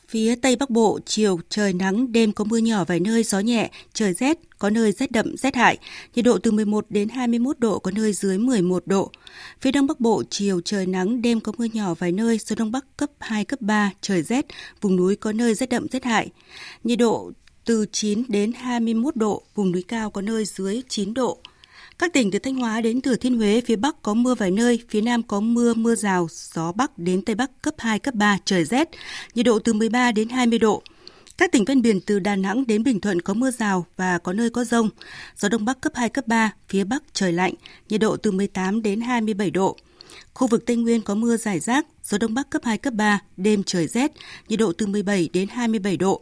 Phía Tây Bắc Bộ, chiều trời nắng, đêm có mưa nhỏ vài nơi, gió nhẹ, trời rét, có nơi rét đậm, rét hại, nhiệt độ từ 11 đến 21 độ, có nơi dưới 11 độ. Phía Đông Bắc Bộ, chiều trời nắng, đêm có mưa nhỏ vài nơi, gió Đông Bắc cấp 2, cấp 3, trời rét, vùng núi có nơi rét đậm, rét hại. Nhiệt độ từ 9 đến 21 độ, vùng núi cao có nơi dưới 9 độ. Các tỉnh từ Thanh Hóa đến Thừa Thiên Huế, phía Bắc có mưa vài nơi, phía Nam có mưa, mưa rào, gió Bắc đến Tây Bắc cấp 2, cấp 3, trời rét, nhiệt độ từ 13 đến 20 độ. Các tỉnh ven biển từ Đà Nẵng đến Bình Thuận có mưa rào và có nơi có rông. Gió Đông Bắc cấp 2, cấp 3, phía Bắc trời lạnh, nhiệt độ từ 18 đến 27 độ. Khu vực Tây Nguyên có mưa rải rác, gió Đông Bắc cấp 2, cấp 3, đêm trời rét, nhiệt độ từ 17 đến 27 độ.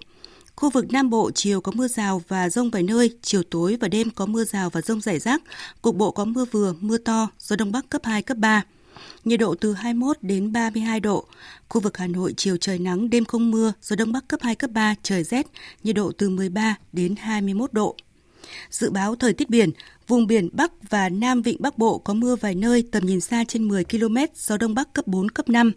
Khu vực Nam Bộ chiều có mưa rào và rông vài nơi, chiều tối và đêm có mưa rào và rông rải rác, cục bộ có mưa vừa, mưa to, gió Đông Bắc cấp 2, cấp 3. Nhiệt độ từ 21 đến 32 độ. Khu vực Hà Nội chiều trời nắng, đêm không mưa, gió Đông Bắc cấp 2, cấp 3, trời rét, nhiệt độ từ 13 đến 21 độ. Dự báo thời tiết biển, vùng biển Bắc và Nam Vịnh Bắc Bộ có mưa vài nơi, tầm nhìn xa trên 10 km, gió Đông Bắc cấp 4, cấp 5.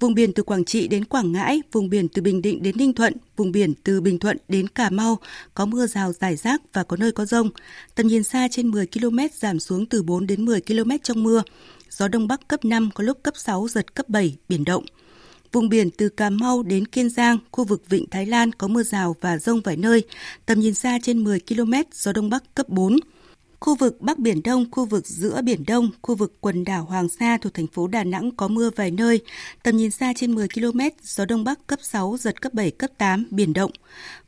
Vùng biển từ Quảng Trị đến Quảng Ngãi, vùng biển từ Bình Định đến Ninh Thuận, vùng biển từ Bình Thuận đến Cà Mau có mưa rào rải rác và có nơi có rông. Tầm nhìn xa trên 10 km giảm xuống từ 4 đến 10 km trong mưa. Gió Đông Bắc cấp 5 có lúc cấp 6, giật cấp 7, biển động. Vùng biển từ Cà Mau đến Kiên Giang, khu vực Vịnh Thái Lan có mưa rào và rông vài nơi, tầm nhìn xa trên 10 km, gió Đông Bắc cấp 4. Khu vực Bắc Biển Đông, khu vực giữa Biển Đông, khu vực quần đảo Hoàng Sa thuộc thành phố Đà Nẵng có mưa vài nơi, tầm nhìn xa trên 10 km, gió Đông Bắc cấp 6, giật cấp 7, cấp 8, biển động.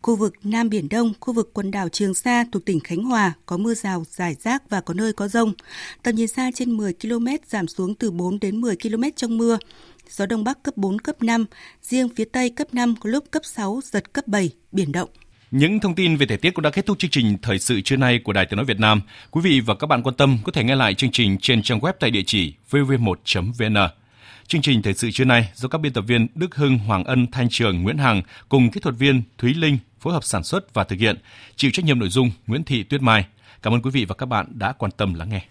Khu vực Nam Biển Đông, khu vực quần đảo Trường Sa thuộc tỉnh Khánh Hòa có mưa rào, rải rác và có nơi có rông. Tầm nhìn xa trên 10 km, giảm xuống từ 4 đến 10 km trong mưa. Gió Đông Bắc cấp 4, cấp 5, riêng phía Tây cấp 5 có lúc cấp 6, giật cấp 7, biển động. Những thông tin về thời tiết cũng đã kết thúc chương trình thời sự trưa nay của Đài Tiếng nói Việt Nam. Quý vị và các bạn quan tâm có thể nghe lại chương trình trên trang web tại địa chỉ vv1.vn. Chương trình thời sự trưa nay do các biên tập viên Đức Hưng, Hoàng Ân, Thanh Trường, Nguyễn Hằng cùng kỹ thuật viên Thúy Linh phối hợp sản xuất và thực hiện. Chịu trách nhiệm nội dung Nguyễn Thị Tuyết Mai. Cảm ơn quý vị và các bạn đã quan tâm lắng nghe.